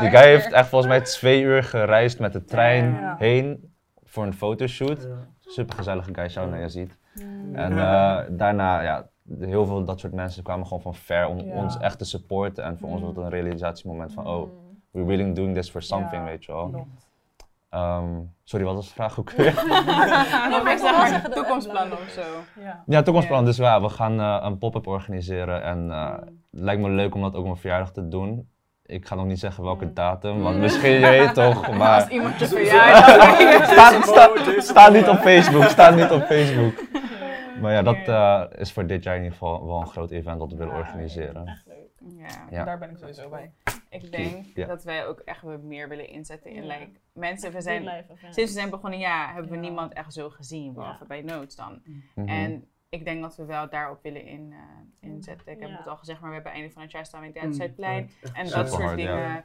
die guy heeft echt volgens mij twee uur gereisd met de trein Ja. heen voor een fotoshoot. Ja. Super gezellige guy, shout naar Yazid. Mm. En eh, daarna, ja, heel veel dat soort mensen kwamen gewoon van ver om Ja. ons echt te supporten. En voor ons was het een realisatiemoment van, oh, Mm. we're really doing this for something, Ja, weet je wel. Ehm, sorry, wat was de vraag ook weer? Ik zeg maar zeggen dat toekomstplannen het of zo. Ja. ja, toekomstplan. Dus ja, we gaan eh, een pop-up organiseren. En eh, het lijkt me leuk om dat ook op mijn verjaardag te doen. Ik ga nog niet zeggen welke Mm. datum, want misschien, je weet toch, Als maar... iemand je verjaardag Staat, staat, staat niet op Facebook, staat niet op Facebook. Maar ja, dat eh, is voor dit jaar in ieder geval wel een groot event dat we willen Ja, organiseren. Echt leuk. Ja. Ja. Daar ben ik sowieso bij. Ik denk Ja. dat wij ook echt weer meer willen inzetten in Ja. like, mensen. We zijn, sinds we zijn begonnen, ja, hebben we Ja. niemand echt zo gezien, behalve Ja. bij Notes dan. Mhm. En ik denk dat we wel daarop willen in, eh, inzetten. Ik heb het al gezegd, maar we hebben einde van het jaar staan we in het Mm. Zuidplein. Echt En Super dat soort hard, ja. dingen.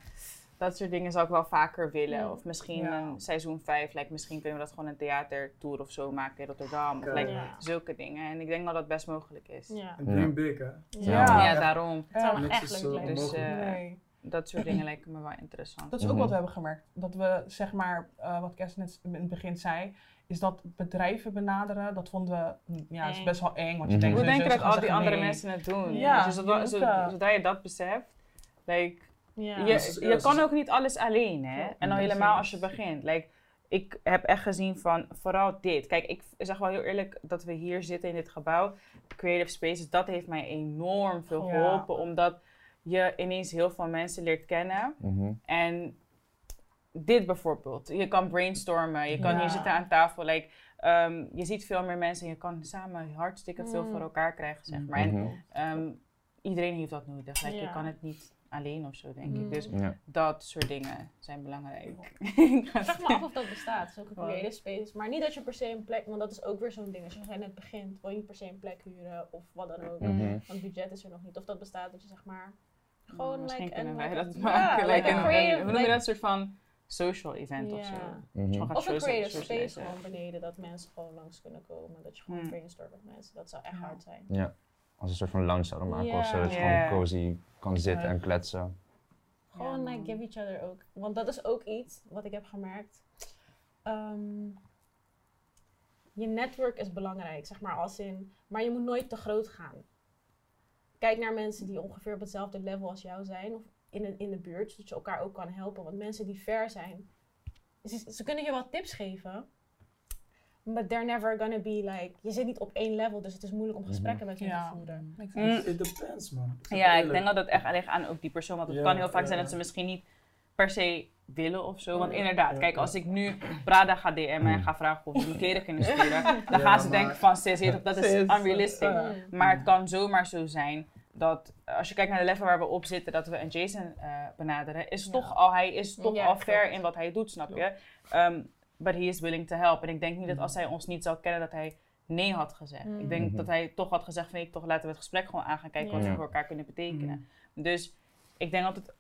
Dat soort dingen zou ik wel vaker willen. Of misschien Ja. een seizoen 5, like, misschien kunnen we dat gewoon een theatertour of zo maken in Rotterdam. Of Kijk. like, Ja. zulke dingen. En ik denk dat dat best mogelijk is. Ja. En dream big, hè. Ja. Ja. Ja, daarom. Het zou echt is leuk zo lijken. Dus, eh, Nee. Dat soort dingen lijken me wel interessant. Dat is ook Mhm. wat we hebben gemerkt. Dat we, zeg maar, eh, wat Kes net in het begin zei, is dat bedrijven benaderen, dat vonden we, mm, ja, is best wel eng. Want je Mhm. denkt Hoe denk je sowieso, dat al die andere nee. mensen het doen? Ja, dus eh, zodra je dat beseft, like, Ja. je, Dus, je dus- kan ook niet alles alleen, hè? En dan helemaal als je begint. Like, ik heb echt gezien van, vooral dit. Kijk, ik zeg wel heel eerlijk dat we hier zitten in dit gebouw, Creative Spaces, dat heeft mij enorm veel Ja. geholpen. Omdat je ineens heel veel mensen leert kennen. Mhm. En dit bijvoorbeeld, je kan brainstormen, je kan Ja. hier zitten aan tafel. Like, ehm, je ziet veel meer mensen en je kan samen hartstikke veel Mm. voor elkaar krijgen, zeg maar. En Mhm. Ehm, iedereen heeft dat nodig. Like, Je kan het niet alleen of zo, denk Mm. ik. Dus Ja. dat soort dingen zijn belangrijk. Ik vraag me af of dat bestaat, zulke creative spaces. Maar niet dat je per se een plek, want dat is ook weer zo'n ding. Als je net begint, wil je niet per se een plek huren of wat dan ook. Mhm. Want het budget is er nog niet. Of dat bestaat dat je zeg maar gewoon Misschien like, kunnen wij dat ja, maken. like like een, een een- creative, hoe noem je like- dat? soort van social event of zo. Mhm. Of een creative space gewoon beneden, dat mensen gewoon langs kunnen komen. Dat je gewoon Hmm. brainstormt met mensen. Dat zou echt Ja. hard zijn. Ja, als een soort van lounge zouden maken of zo. Dat je gewoon cozy kan zitten en kletsen. Gewoon like give each other ook. Want dat is ook iets wat ik heb gemerkt. Ehm, je network is belangrijk, zeg maar als in. Maar je moet nooit te groot gaan. kijk naar mensen die ongeveer op hetzelfde level als jou zijn. Of in de, in de buurt. Zodat je elkaar ook kan helpen. Want mensen die ver zijn. Ze, ze kunnen je wat tips geven. But they're never gonna be like... Je zit niet op één level. Dus het is moeilijk om gesprekken met je Ja. te voeren. Mm. It depends, man. Ja, ik denk dat het echt ligt aan ook die persoon. Want het kan heel vaak zijn dat ze misschien niet per se willen of zo. Want inderdaad, ja, kijk, ja. als ik nu Prada ga DM'en en ga vragen of ze me kleren kunnen sturen, dan Ja, gaan ze denken van, sis, dat is unrealistic. uh, Maar het kan zomaar zo zijn dat als je kijkt naar de level waar we op zitten, dat we een Jason eh, benaderen, is Ja. toch al, hij is toch Ja, al ver klopt. in wat hij doet, snap je? Ehm but he is willing to help. En ik denk niet dat als hij ons niet zou kennen, dat hij nee had gezegd. Mm. Ik denk Mhm. dat hij toch had gezegd van, ik toch laten we het gesprek gewoon aan gaan kijken wat we voor elkaar kunnen betekenen. Mhm. Dus ik denk dat het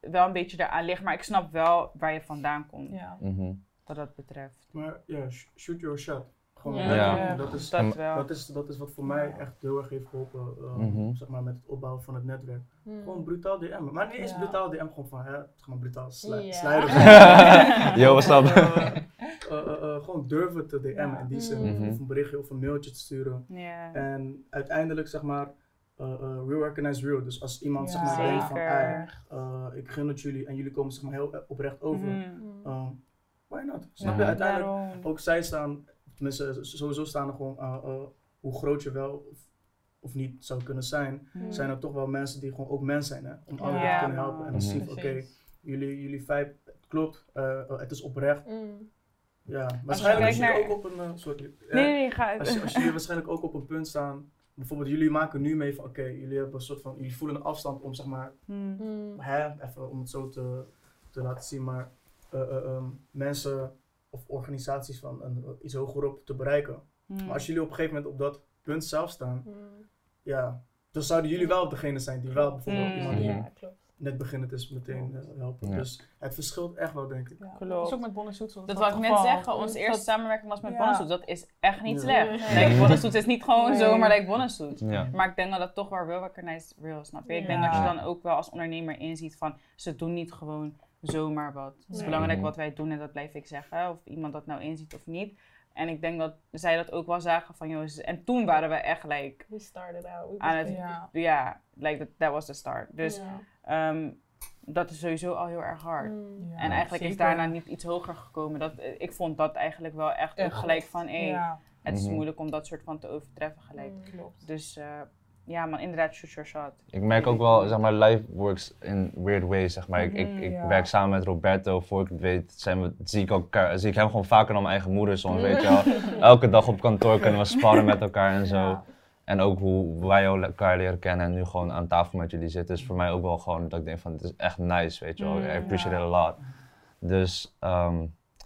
wel een beetje daaraan ligt, maar ik snap wel waar je vandaan komt, Ja. Mhm. wat dat betreft. Maar ja, sh- shoot your shot. Gewoon Ja. Dat is, Dat maar- wel. dat, is, dat is wat voor mij echt heel erg heeft geholpen, eh, Mhm. zeg maar, met het opbouwen van het netwerk. Hmm. Gewoon brutaal DM. Maar niet eens Ja. brutaal DM, gewoon van, hè, zeg maar brutaal sli slijden. Yo, what's up? Eh, eh, gewoon durven te DM'en Ja. in die zin. Mhm. Of een berichtje of een mailtje te sturen. Ja. En uiteindelijk, zeg maar, eh, eh, real recognize real. Dus als iemand, zeg Ja. maar, denkt van, Zeker. "Ai, eh, ik gun het jullie en jullie komen, zeg maar, heel oprecht over. Eh, why not? Snap je? Uiteindelijk, Daarom. ook zij staan, tenminste, sowieso staan er gewoon, eh, eh, hoe groot je wel of, of niet zou kunnen zijn, Mhm. zijn er toch wel mensen die gewoon ook mens zijn, hè? Om anderen Ja, te kunnen helpen. En dan Mhm. zie je van, oké, Precies. jullie, jullie vibe, het klopt, eh, het is oprecht. Hmm. Ja, waarschijnlijk als naar- ook op een, sorry, Nee, nee, ga als, als jullie waarschijnlijk ook op een punt staan, bijvoorbeeld jullie maken nu mee van, oké, jullie hebben een soort van, jullie voelen een afstand om, zeg maar, Hmm. Hmm. hè, even om het zo te, te laten zien, maar eh, eh, ehm, mensen of organisaties van een, iets hogerop te bereiken. Hmm. Maar als jullie op een gegeven moment op dat punt zelf staan, Hmm. ja, dan zouden jullie wel degene zijn die wel bijvoorbeeld Mm. iemand die Ja, net beginnend is meteen eh, helpen. Ja. Dus het verschilt echt wel, denk ik. Ja. Klopt. Dat is ook met Bonnesoets. Dat wou ik net zeggen, onze eerste samenwerking was met Ja. Bonnesoets. Dat is echt niet Ja. slecht. Nee. Like, Bonnesoets is niet gewoon Nee. zomaar like Bonnesoets. Ja. Maar ik denk dat dat toch wel real recognized real, snap je? Ik denk dat je dan ook wel als ondernemer inziet van, ze doen niet gewoon zomaar wat. Het is Nee. belangrijk wat wij doen en dat blijf ik zeggen. Of iemand dat nou inziet of niet. En ik denk dat zij dat ook wel zagen van, joh, en toen waren we echt like, We started out. We aan het, Ja. ja, like that, that was the start. Dus ehm, dat is sowieso al heel erg hard. Ja, En eigenlijk is daarna niet iets hoger gekomen. Dat, eh, ik vond dat eigenlijk wel echt, ook Echt. gelijk van, hé, Ja, het is Mhm. moeilijk om dat soort van te overtreffen gelijk. Hmm. klopt. Dus eh, ja man, inderdaad, shoot your shot. Ik merk ook wel, zeg maar, life works in weird ways, zeg maar. Ik, ik, ik Ja. werk samen met Roberto, voor ik het weet, zijn we, zie, ik elkaar, zie ik hem gewoon vaker dan mijn eigen moeder soms, weet je wel. Elke dag op kantoor kunnen we sparren met elkaar en zo. Ja. En ook hoe wij elkaar leren kennen en nu gewoon aan tafel met jullie zitten, is voor mij ook wel gewoon dat ik denk van, het is echt nice, weet je wel. Mm, I appreciate ja. it a lot. Dus ehm,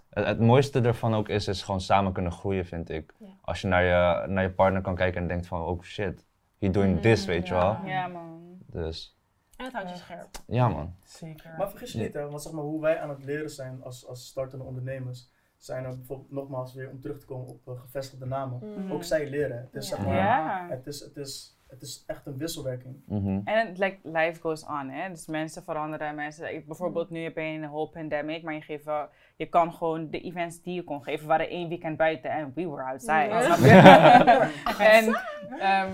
het, het mooiste ervan ook is, is gewoon samen kunnen groeien, vind ik. Ja. Als je naar je, naar je partner kan kijken en denkt van, oh shit, he doing Mm, this, weet je ja. wel. Ja man. Dus, En het houdt je scherp. ja man. Zeker. Maar vergis je niet, hè, want zeg maar, hoe wij aan het leren zijn als, als startende ondernemers, zijn er bijvoorbeeld nogmaals weer om terug te komen op eh, gevestigde namen. Hmm. Ook zij leren. Het is, Ja. zeg maar, Ja. het is, het is, het is echt een wisselwerking. Mhm. En het like, life goes on, hè. Dus mensen veranderen, mensen... ik- bijvoorbeeld nu ben je in een whole pandemic, maar je geeft wel... Je kan gewoon de events die je kon geven, waren één weekend buiten en we were outside, Ja. en ehm,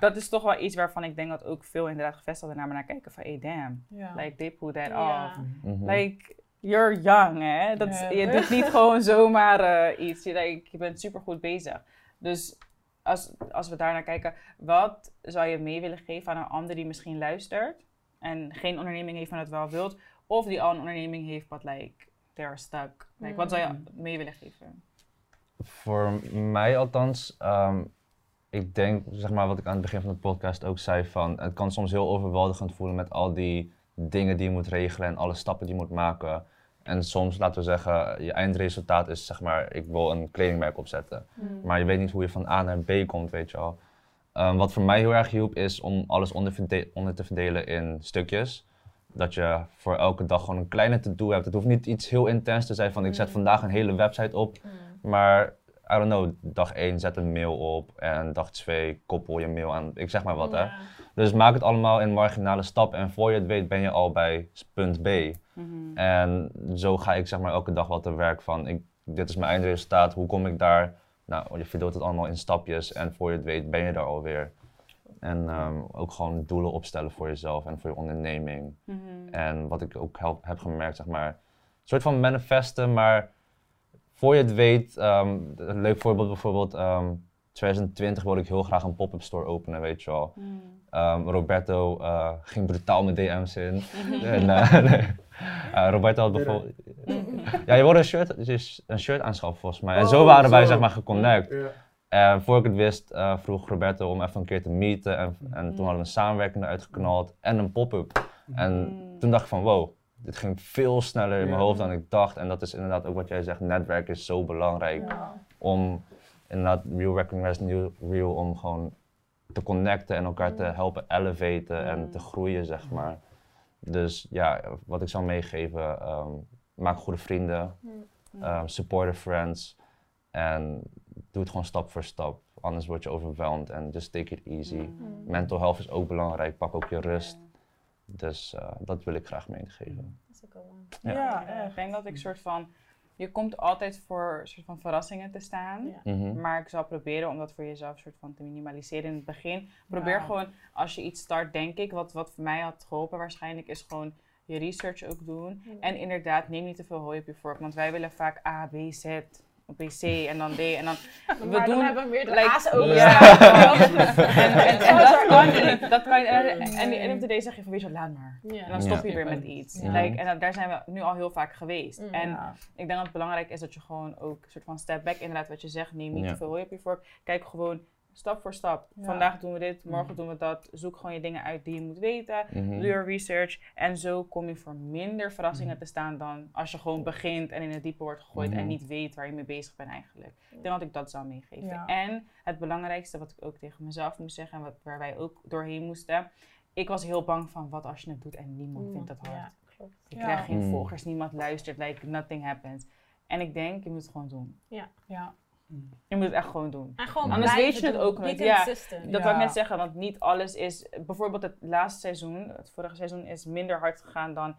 dat is toch wel iets waarvan ik denk dat ook veel inderdaad gevestigde namen naar kijken van, hey damn, like they put that off. Mhm. Like, you're young, hè? Dat. Je doet niet gewoon zomaar eh, iets. Je, like, je bent super goed bezig. Dus als, als we daarnaar kijken, wat zou je mee willen geven aan een ander die misschien luistert en geen onderneming heeft, maar het wel wilt, of die al een onderneming heeft, but like, they're stuck. Like, wat zou je mee willen geven? Voor mij althans, ehm, ik denk, zeg maar wat ik aan het begin van de podcast ook zei, van het kan soms heel overweldigend voelen met al die dingen die je moet regelen en alle stappen die je moet maken. En soms, laten we zeggen, je eindresultaat is zeg maar, ik wil een kledingmerk opzetten. Hmm. Maar je weet niet hoe je van A naar B komt, weet je wel. Ehm, wat voor mij heel erg hielp is om alles onder, onder te verdelen in stukjes. Dat je voor elke dag gewoon een kleine to-do hebt. Het hoeft niet iets heel intens te zijn van ik zet Mm. vandaag een hele website op. Hmm. Maar, I don't know, dag 1 zet een mail op en dag 2 koppel je mail aan, ik zeg maar wat hè. Dus maak het allemaal in marginale stappen en voor je het weet ben je al bij punt B. Mhm. En zo ga ik zeg maar elke dag wel te werk van, ik, dit is mijn eindresultaat, hoe kom ik daar? Nou, je verdeelt het allemaal in stapjes en voor je het weet ben je daar alweer. En ehm, ook gewoon doelen opstellen voor jezelf en voor je onderneming. Mhm. En wat ik ook help- heb gemerkt, zeg maar, een soort van manifesten, maar voor je het weet, ehm, een leuk voorbeeld bijvoorbeeld, ehm 2020 wilde ik heel graag een pop-up store openen, weet je wel. Mhm. Ehm, Roberto eh, ging brutaal mijn DM's in. Mhm. En, eh, nee. Eh, Roberto had bijvoorbeeld... Ja, je wilde een shirt, dus een shirt aanschaffen volgens mij. En Oh, zo waren wij zeg maar geconnect. Ja. En voor ik het wist, eh, vroeg Roberto om even een keer te meeten. En, en toen hadden we een samenwerking eruit geknald en een pop-up. En Mm. toen dacht ik van wow, dit ging veel sneller in mijn hoofd dan ik dacht. En dat is inderdaad ook wat jij zegt, netwerk is zo belangrijk. Ja. Om inderdaad real recognize new real, om gewoon te connecten en elkaar te helpen elevaten en te groeien, zeg maar. Dus ja, wat ik zou meegeven, ehm, maak goede vrienden, um, support friends en doe het gewoon stap voor stap. Anders word je overweldigd en just take it easy. Mm. Mental health is ook belangrijk, pak ook je rust. Dus eh, dat wil ik graag meegeven. Dat is ook wel. Ja. Ja, Ja, ik denk dat ik soort van, je komt altijd voor soort van verrassingen te staan. Mhm. Maar ik zal proberen om dat voor jezelf soort van te minimaliseren in het begin. Probeer gewoon, als je iets start, denk ik, wat, wat voor mij had geholpen waarschijnlijk, is gewoon je research ook doen. En inderdaad, neem niet te veel hooi op je vork. Want wij willen vaak A, B, Z, op B, C en dan D. En dan, we maar doen... dan hebben we weer de like- aas ook. Ja, en, en, en dat kan. Dat kan en, en, in de zeg je van, weet je laat maar. Ja. En dan stop Ja. je weer met iets. Like, en dat- daar zijn we nu al heel vaak geweest. Mm. En ik denk dat het belangrijk is dat je gewoon ook een soort van step back, inderdaad wat je zegt, neem niet te veel hooi op je vork. Kijk gewoon stap voor stap. Ja. Vandaag doen we dit, morgen doen we dat. Zoek gewoon je dingen uit die je moet weten. Mhm. Doe je research. En zo kom je voor minder verrassingen te staan dan als je gewoon begint en in het diepe wordt gegooid en Mhm. niet weet waar je mee bezig bent eigenlijk. Ik denk dat ik dat zou meegeven. Ja. En het belangrijkste wat ik ook tegen mezelf moest zeggen en wat, waar wij ook doorheen moesten. Ik was heel bang van wat als je het doet en niemand vindt het hard. Ja, klopt. Je Ja. krijgt geen volgers, niemand luistert, like nothing happens. En ik denk, je moet het gewoon doen. Ja. Je moet het echt gewoon doen. En gewoon Anders weet je het doen. ook ja. consistent. Dat Ja. wil ik net zeggen, want niet alles is... Bijvoorbeeld het laatste seizoen, het vorige seizoen, is minder hard gegaan dan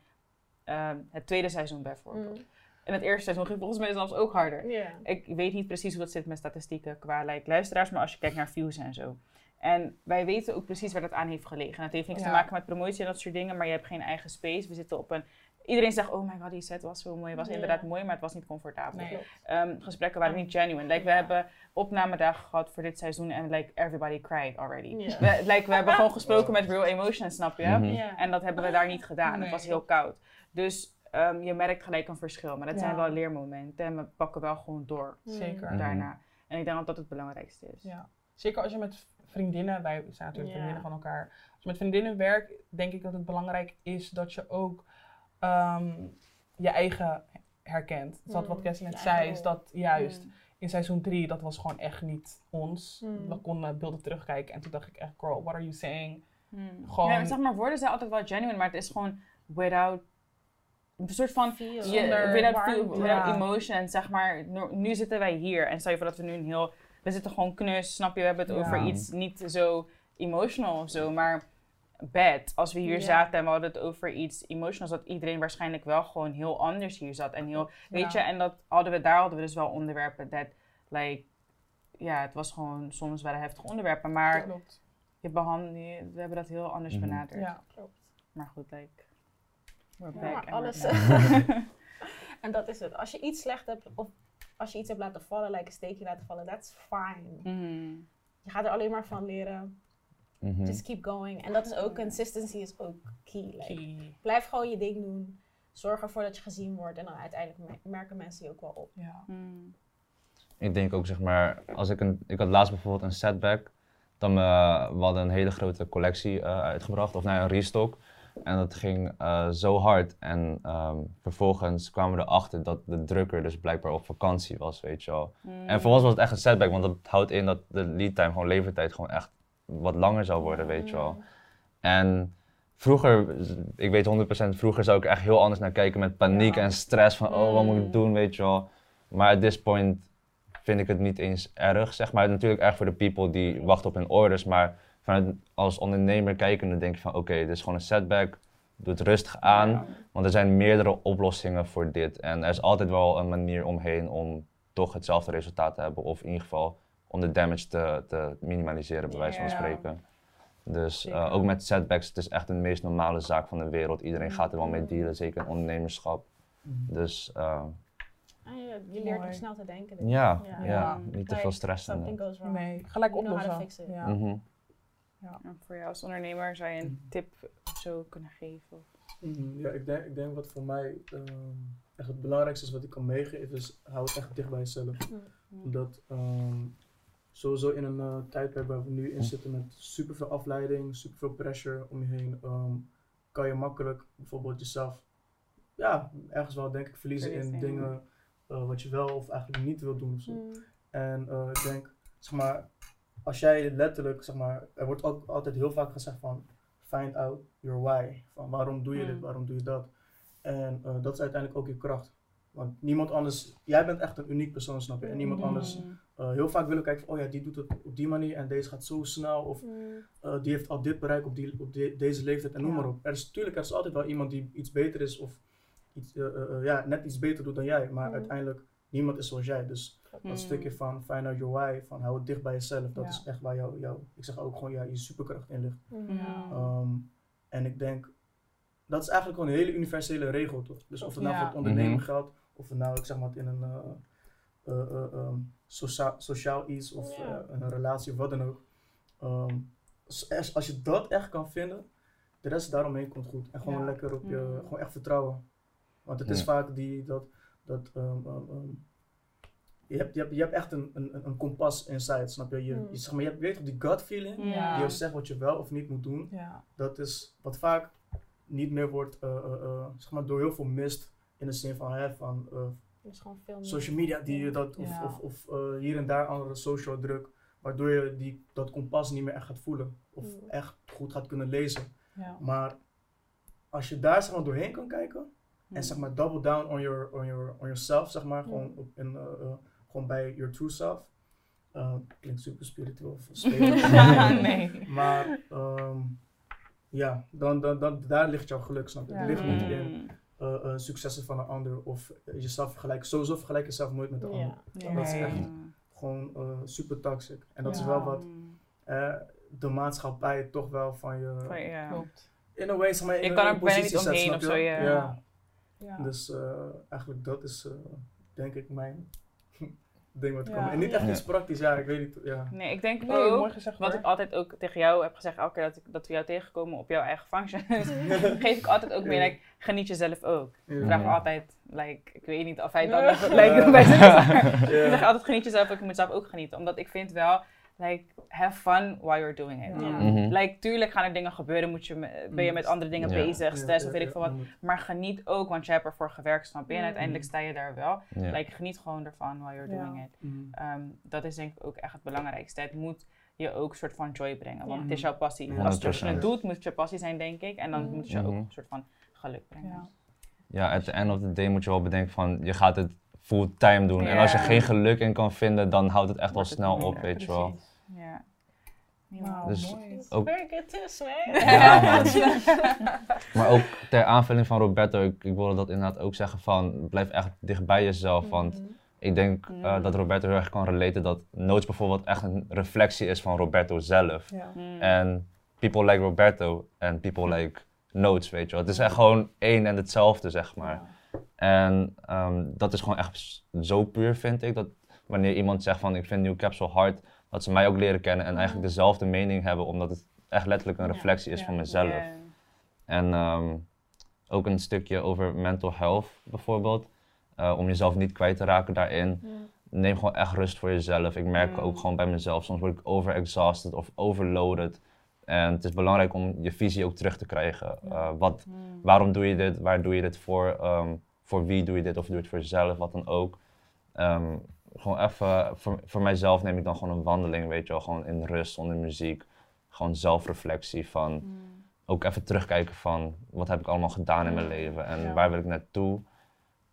ehm, het tweede seizoen bijvoorbeeld. Mm. En het eerste seizoen ging volgens mij zelfs ook harder. Ik weet niet precies hoe dat zit met statistieken qua like, luisteraars, maar als je kijkt naar views en zo. En wij weten ook precies waar dat aan heeft gelegen. En het heeft niks Ja. te maken met promotie en dat soort dingen, maar je hebt geen eigen space. We zitten op een... Iedereen zegt, oh my god, die set was zo mooi. Het was Ja. inderdaad mooi, maar het was niet comfortabel. Nee. Ehm, gesprekken waren niet genuine. Like, we Ja. hebben opnamedagen gehad voor dit seizoen en like, everybody cried already. Ja. We, like, we hebben gewoon gesproken met real emotions, snap je? Mhm. Ja. En dat hebben we daar niet gedaan. Nee. Het was heel koud. Dus ehm, je merkt gelijk een verschil. Maar dat zijn wel leermomenten. En we pakken wel gewoon door Zeker. Mhm. daarna. En ik denk dat dat het belangrijkste is. Ja. Zeker als je met vriendinnen, wij zijn natuurlijk Ja. vriendinnen van elkaar. Als je met vriendinnen werkt, denk ik dat het belangrijk is dat je ook ehm, je eigen herkent. Dus dat wat Mm. Kessie net zei, is dat juist Mm. in seizoen 3, dat was gewoon echt niet ons. Mm. We konden beelden terugkijken en toen dacht ik echt, girl, what are you saying? Hmm. Gewoon- Ja, zeg maar, woorden zijn altijd wel genuine, maar het is gewoon without een soort van Feel. Zonder without, feel, without Ja. emotion, zeg maar. Nu, nu zitten wij hier en stel je voor dat we nu een heel, we zitten gewoon knus, snap je? We hebben het Ja. over iets niet zo emotional of zo, maar bad. Als we hier zaten en we hadden het over iets emotionals, dat iedereen waarschijnlijk wel gewoon heel anders hier zat en heel, weet je, en dat hadden we, daar hadden we dus wel onderwerpen dat, like, ja, het was gewoon, soms waren heftige onderwerpen, maar Klopt. je behandelt, we hebben dat heel anders Mhm. benaderd. Ja. Klopt. Maar goed, like, we're Ja, back. maar alles-. En dat is het. Als je iets slecht hebt, of als je iets hebt laten vallen, like een steekje laten vallen, that's fine. Mhm. Je gaat er alleen maar van leren. Mhm. Just keep going. En dat is ook, consistency is ook key. Like, Key. Blijf gewoon je ding doen. Zorg ervoor dat je gezien wordt. En dan uiteindelijk me- merken mensen je ook wel op. Ja. Ik denk ook zeg maar, als ik een, ik had laatst bijvoorbeeld een setback, dan eh, we hadden een hele grote collectie eh, uitgebracht, of nou een restock. En dat ging eh, zo hard. En ehm, vervolgens kwamen we erachter dat de drukker dus blijkbaar op vakantie was, weet je wel. En voor ons was het echt een setback, want dat houdt in dat de lead time, gewoon levertijd, gewoon echt wat langer zou worden, weet je wel. En vroeger, ik weet 100%, vroeger zou ik echt heel anders naar kijken met paniek Ja. en stress van, oh, wat moet Mm. ik doen, weet je wel. Maar at this point vind ik het niet eens erg, zeg maar. Natuurlijk erg voor de people die wachten op hun orders, maar vanuit, als ondernemer kijkende denk je van, oké, dit is gewoon een setback, doe het rustig aan. Ja. Want er zijn meerdere oplossingen voor dit. En er is altijd wel een manier omheen om toch hetzelfde resultaat te hebben. Of in ieder geval om de damage te, te minimaliseren, bij wijze van spreken. Dus eh, ook met setbacks, het is echt de meest normale zaak van de wereld. Iedereen Mm. gaat er wel mee dealen, zeker in ondernemerschap. Mhm. Dus eh, Ah, je, je leert ook snel te denken. dus. ja, Ja. ja, Ja. niet te veel stressen. Something goes wrong. Nee, gelijk oplossen. Ja. Mhm. En voor jou als ondernemer zou je een tip of zo kunnen geven? Mhm, Ja, ik denk, ik denk wat voor mij ehm, echt het belangrijkste is wat ik kan meegeven, is hou het echt dicht bij jezelf. Omdat ehm, sowieso in een eh, tijdperk waar we nu in zitten met superveel afleiding, superveel pressure om je heen, ehm, kan je makkelijk bijvoorbeeld jezelf, ja, ergens wel denk ik verliezen in ja. dingen eh, wat je wel of eigenlijk niet wil doen of zo. Mm. En eh, ik denk, zeg maar, als jij letterlijk, zeg maar, er wordt ook altijd heel vaak gezegd van, find out your why. Van waarom doe je dit, Mm. waarom doe je dat? En dat is uiteindelijk ook je kracht. Want niemand anders, jij bent echt een uniek persoon, snap je? En niemand Mm. anders, eh, heel vaak willen kijken van, oh ja, die doet het op die manier en deze gaat zo snel. Of Mm. eh, die heeft al dit bereikt op, die, op de- deze leeftijd en noem Ja. maar op. Er is natuurlijk, er is altijd wel iemand die iets beter is of iets, eh, ja, net iets beter doet dan jij. Maar Mm. uiteindelijk, niemand is zoals jij. Dus Mm. dat stukje van find out your why, van hou het dicht bij jezelf, dat Ja. is echt waar jouw, jou, ik zeg ook gewoon, ja, je superkracht in ligt. Mm. Ehm, en ik denk, dat is eigenlijk gewoon een hele universele regel, toch? Dus of het nou Ja. voor het ondernemen Mhm. geldt, of het nou, ik zeg maar, in een eh, eh, eh, ehm, socia- sociaal iets of Ja. eh, een relatie of wat dan ook. Ehm, als, je dat echt kan vinden, de rest daaromheen komt goed. En gewoon Ja. lekker op je, Mhm. gewoon echt vertrouwen. Want het is vaak die, dat, dat ehm, ehm, je, hebt, je, hebt, je hebt echt een, een, een kompas inside, snap je? Je, Mm. je, zeg maar, je hebt, weet toch, die gut feeling, Ja. die jou zegt wat je wel of niet moet doen. Ja. Dat is wat vaak niet meer wordt, eh, eh, eh, zeg maar, door heel veel mist. In de zin van, hè, van is gewoon veel meer. social media die je dat, of, Ja. of, of eh, hier en daar andere social druk, waardoor je die, dat kompas niet meer echt gaat voelen. Of Mm. echt goed gaat kunnen lezen. Ja. Maar als je daar zeg maar, doorheen kan kijken, en zeg maar double down on, your, on, your, on yourself, zeg maar, gewoon, Mm. op, in, eh, eh, gewoon bij your true self. Eh, klinkt super spiritueel of nee. Maar ehm, ja, dan, dan, dan, daar ligt jouw geluk, snap je? Ja. Het ligt niet Mm. in eh, eh, successen van een ander of jezelf vergelijken. Sowieso vergelijk jezelf nooit met de ander. Dat is echt-. Gewoon eh, super toxic. En dat is wel wat Mm. eh, de maatschappij toch wel van je... Van- ja. Klopt. In a way, zeg maar, in Je een- kan in er een bijna positie niet zet, omheen snap of je? zo, ja. ja. Ja. Dus eh, eigenlijk dat is, eh, denk ik, mijn ding wat Ja. komt. En niet echt Ja. iets praktisch, ja, ik weet niet. Ja. Nee, ik denk ook, mooi gezegd wat hoor. ik altijd ook tegen jou heb gezegd, elke keer dat, ik, dat we jou tegenkomen op jouw eigen functions, geef ik altijd ook mee, Ja. like, geniet jezelf ook. Ja. Ik vraag altijd, like, ik weet niet of hij dan like, bij ik zeg altijd geniet jezelf ook, je moet zelf ook genieten. Omdat ik vind wel, like, have fun while you're doing it. Ja. Mhm. Like, tuurlijk gaan er dingen gebeuren, moet je, ben je met andere dingen Ja. bezig, stress of weet ik veel wat. ja. Maar geniet ook, want je hebt ervoor gewerkt, snap je? En Mm. uiteindelijk sta je daar wel. Ja. Like, geniet gewoon ervan while you're Ja. doing it. Mm. Ehm, dat is denk ik ook echt het belangrijkste. Het moet je ook een soort van joy brengen, want Ja. het is jouw passie. Ja, Als, je het 100%. doet, moet het je passie zijn, denk ik. En dan Mhm. moet je ook Mhm. een soort van geluk brengen. Ja. Ja, at the end of the day moet je wel bedenken van je gaat het fulltime doen. En als je geen geluk in kan vinden, dan houdt het echt wel snel op, weet je wel. Ja. Wauw, Dus- mooi. Ook- tips, man. Ja, man. Maar ook ter aanvulling van Roberto, ik, ik wilde dat inderdaad ook zeggen van blijf echt dicht bij jezelf. Want Mhm. ik denk eh, dat Roberto heel erg kan relaten dat Notes bijvoorbeeld echt een reflectie is van Roberto zelf. Ja. Mm. En people like Roberto en people like Notes, weet je wel. Het is echt gewoon één en hetzelfde, zeg maar. En ehm, dat is gewoon echt zo puur, vind ik. Dat wanneer iemand zegt van ik vind New Capsule hard, dat ze mij ook leren kennen en eigenlijk dezelfde mening hebben, omdat het echt letterlijk een reflectie is van mezelf. En ehm, ook een stukje over mental health bijvoorbeeld. Eh, om jezelf niet kwijt te raken daarin. Neem gewoon echt rust voor jezelf. Ik merk ook gewoon bij mezelf, soms word ik overexhausted of overloaded. En het is belangrijk om je visie ook terug te krijgen. Eh, wat, waarom doe je dit? Waar doe je dit voor? Ehm, voor wie doe je dit? Of doe je het voor jezelf? Wat dan ook. Ehm, gewoon even, voor, voor mijzelf neem ik dan gewoon een wandeling, weet je wel. Gewoon in rust, zonder muziek. Gewoon zelfreflectie van Mm. ook even terugkijken van wat heb ik allemaal gedaan in mijn leven en Ja. waar wil ik naartoe.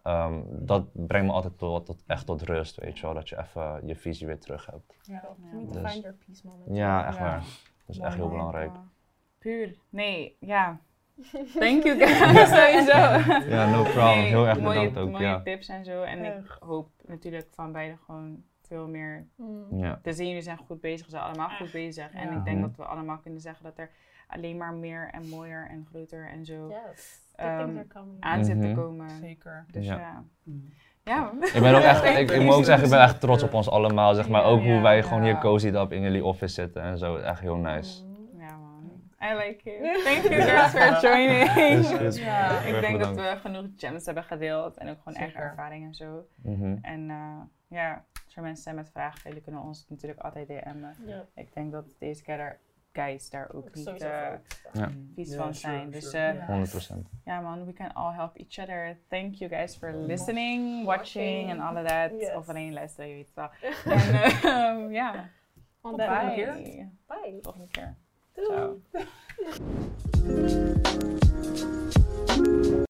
Ehm, dat brengt me altijd tot, tot, echt tot rust, weet je wel. Dat je even je visie weer terug hebt. Ja. To Dus- find your peace moment. Ja, echt Ja. waar. Dat is echt heel belangrijk. Puur. Nee, ja. Thank you guys, sowieso. Ja, no problem. Nee, Heel erg mooie, bedankt ook. Mooie Ja. tips en zo. En ik hoop natuurlijk van beide gewoon veel meer Mm. Ja. te zien. Jullie zijn goed bezig, we zijn allemaal goed bezig. En Ja. ik denk dat we allemaal kunnen zeggen dat er alleen maar meer en mooier en groter en zo Yes. Ehm, aan zit te Mhm. komen. Zeker. Dus Ja. ja. Mm. Ja. Ik ben ook echt, ik, ik moet ook zeggen, ik ben echt trots op ons allemaal. Zeg maar Ja, ook hoe ja, wij gewoon hier cozy up in jullie office zitten en zo. Echt heel nice. I like it. Thank you guys for joining. Ja. Ik denk dat we genoeg gems hebben gedeeld en ook gewoon echt ervaring en zo. Mhm. En eh, ja, als er mensen zijn met vragen, jullie kunnen ons natuurlijk altijd DM'en. Ja. Ik denk dat deze keer guys daar ook niet eh. Ja. vies Ja, van sure, zijn. Dus sure. eh, Ja. 100%. ja man, we can all help each other. Thank you guys for listening, watching en all of that. Yes. Of alleen luisteren, je weet het wel. en eh, ja, On bye. Bye. Volgende keer. Ciao.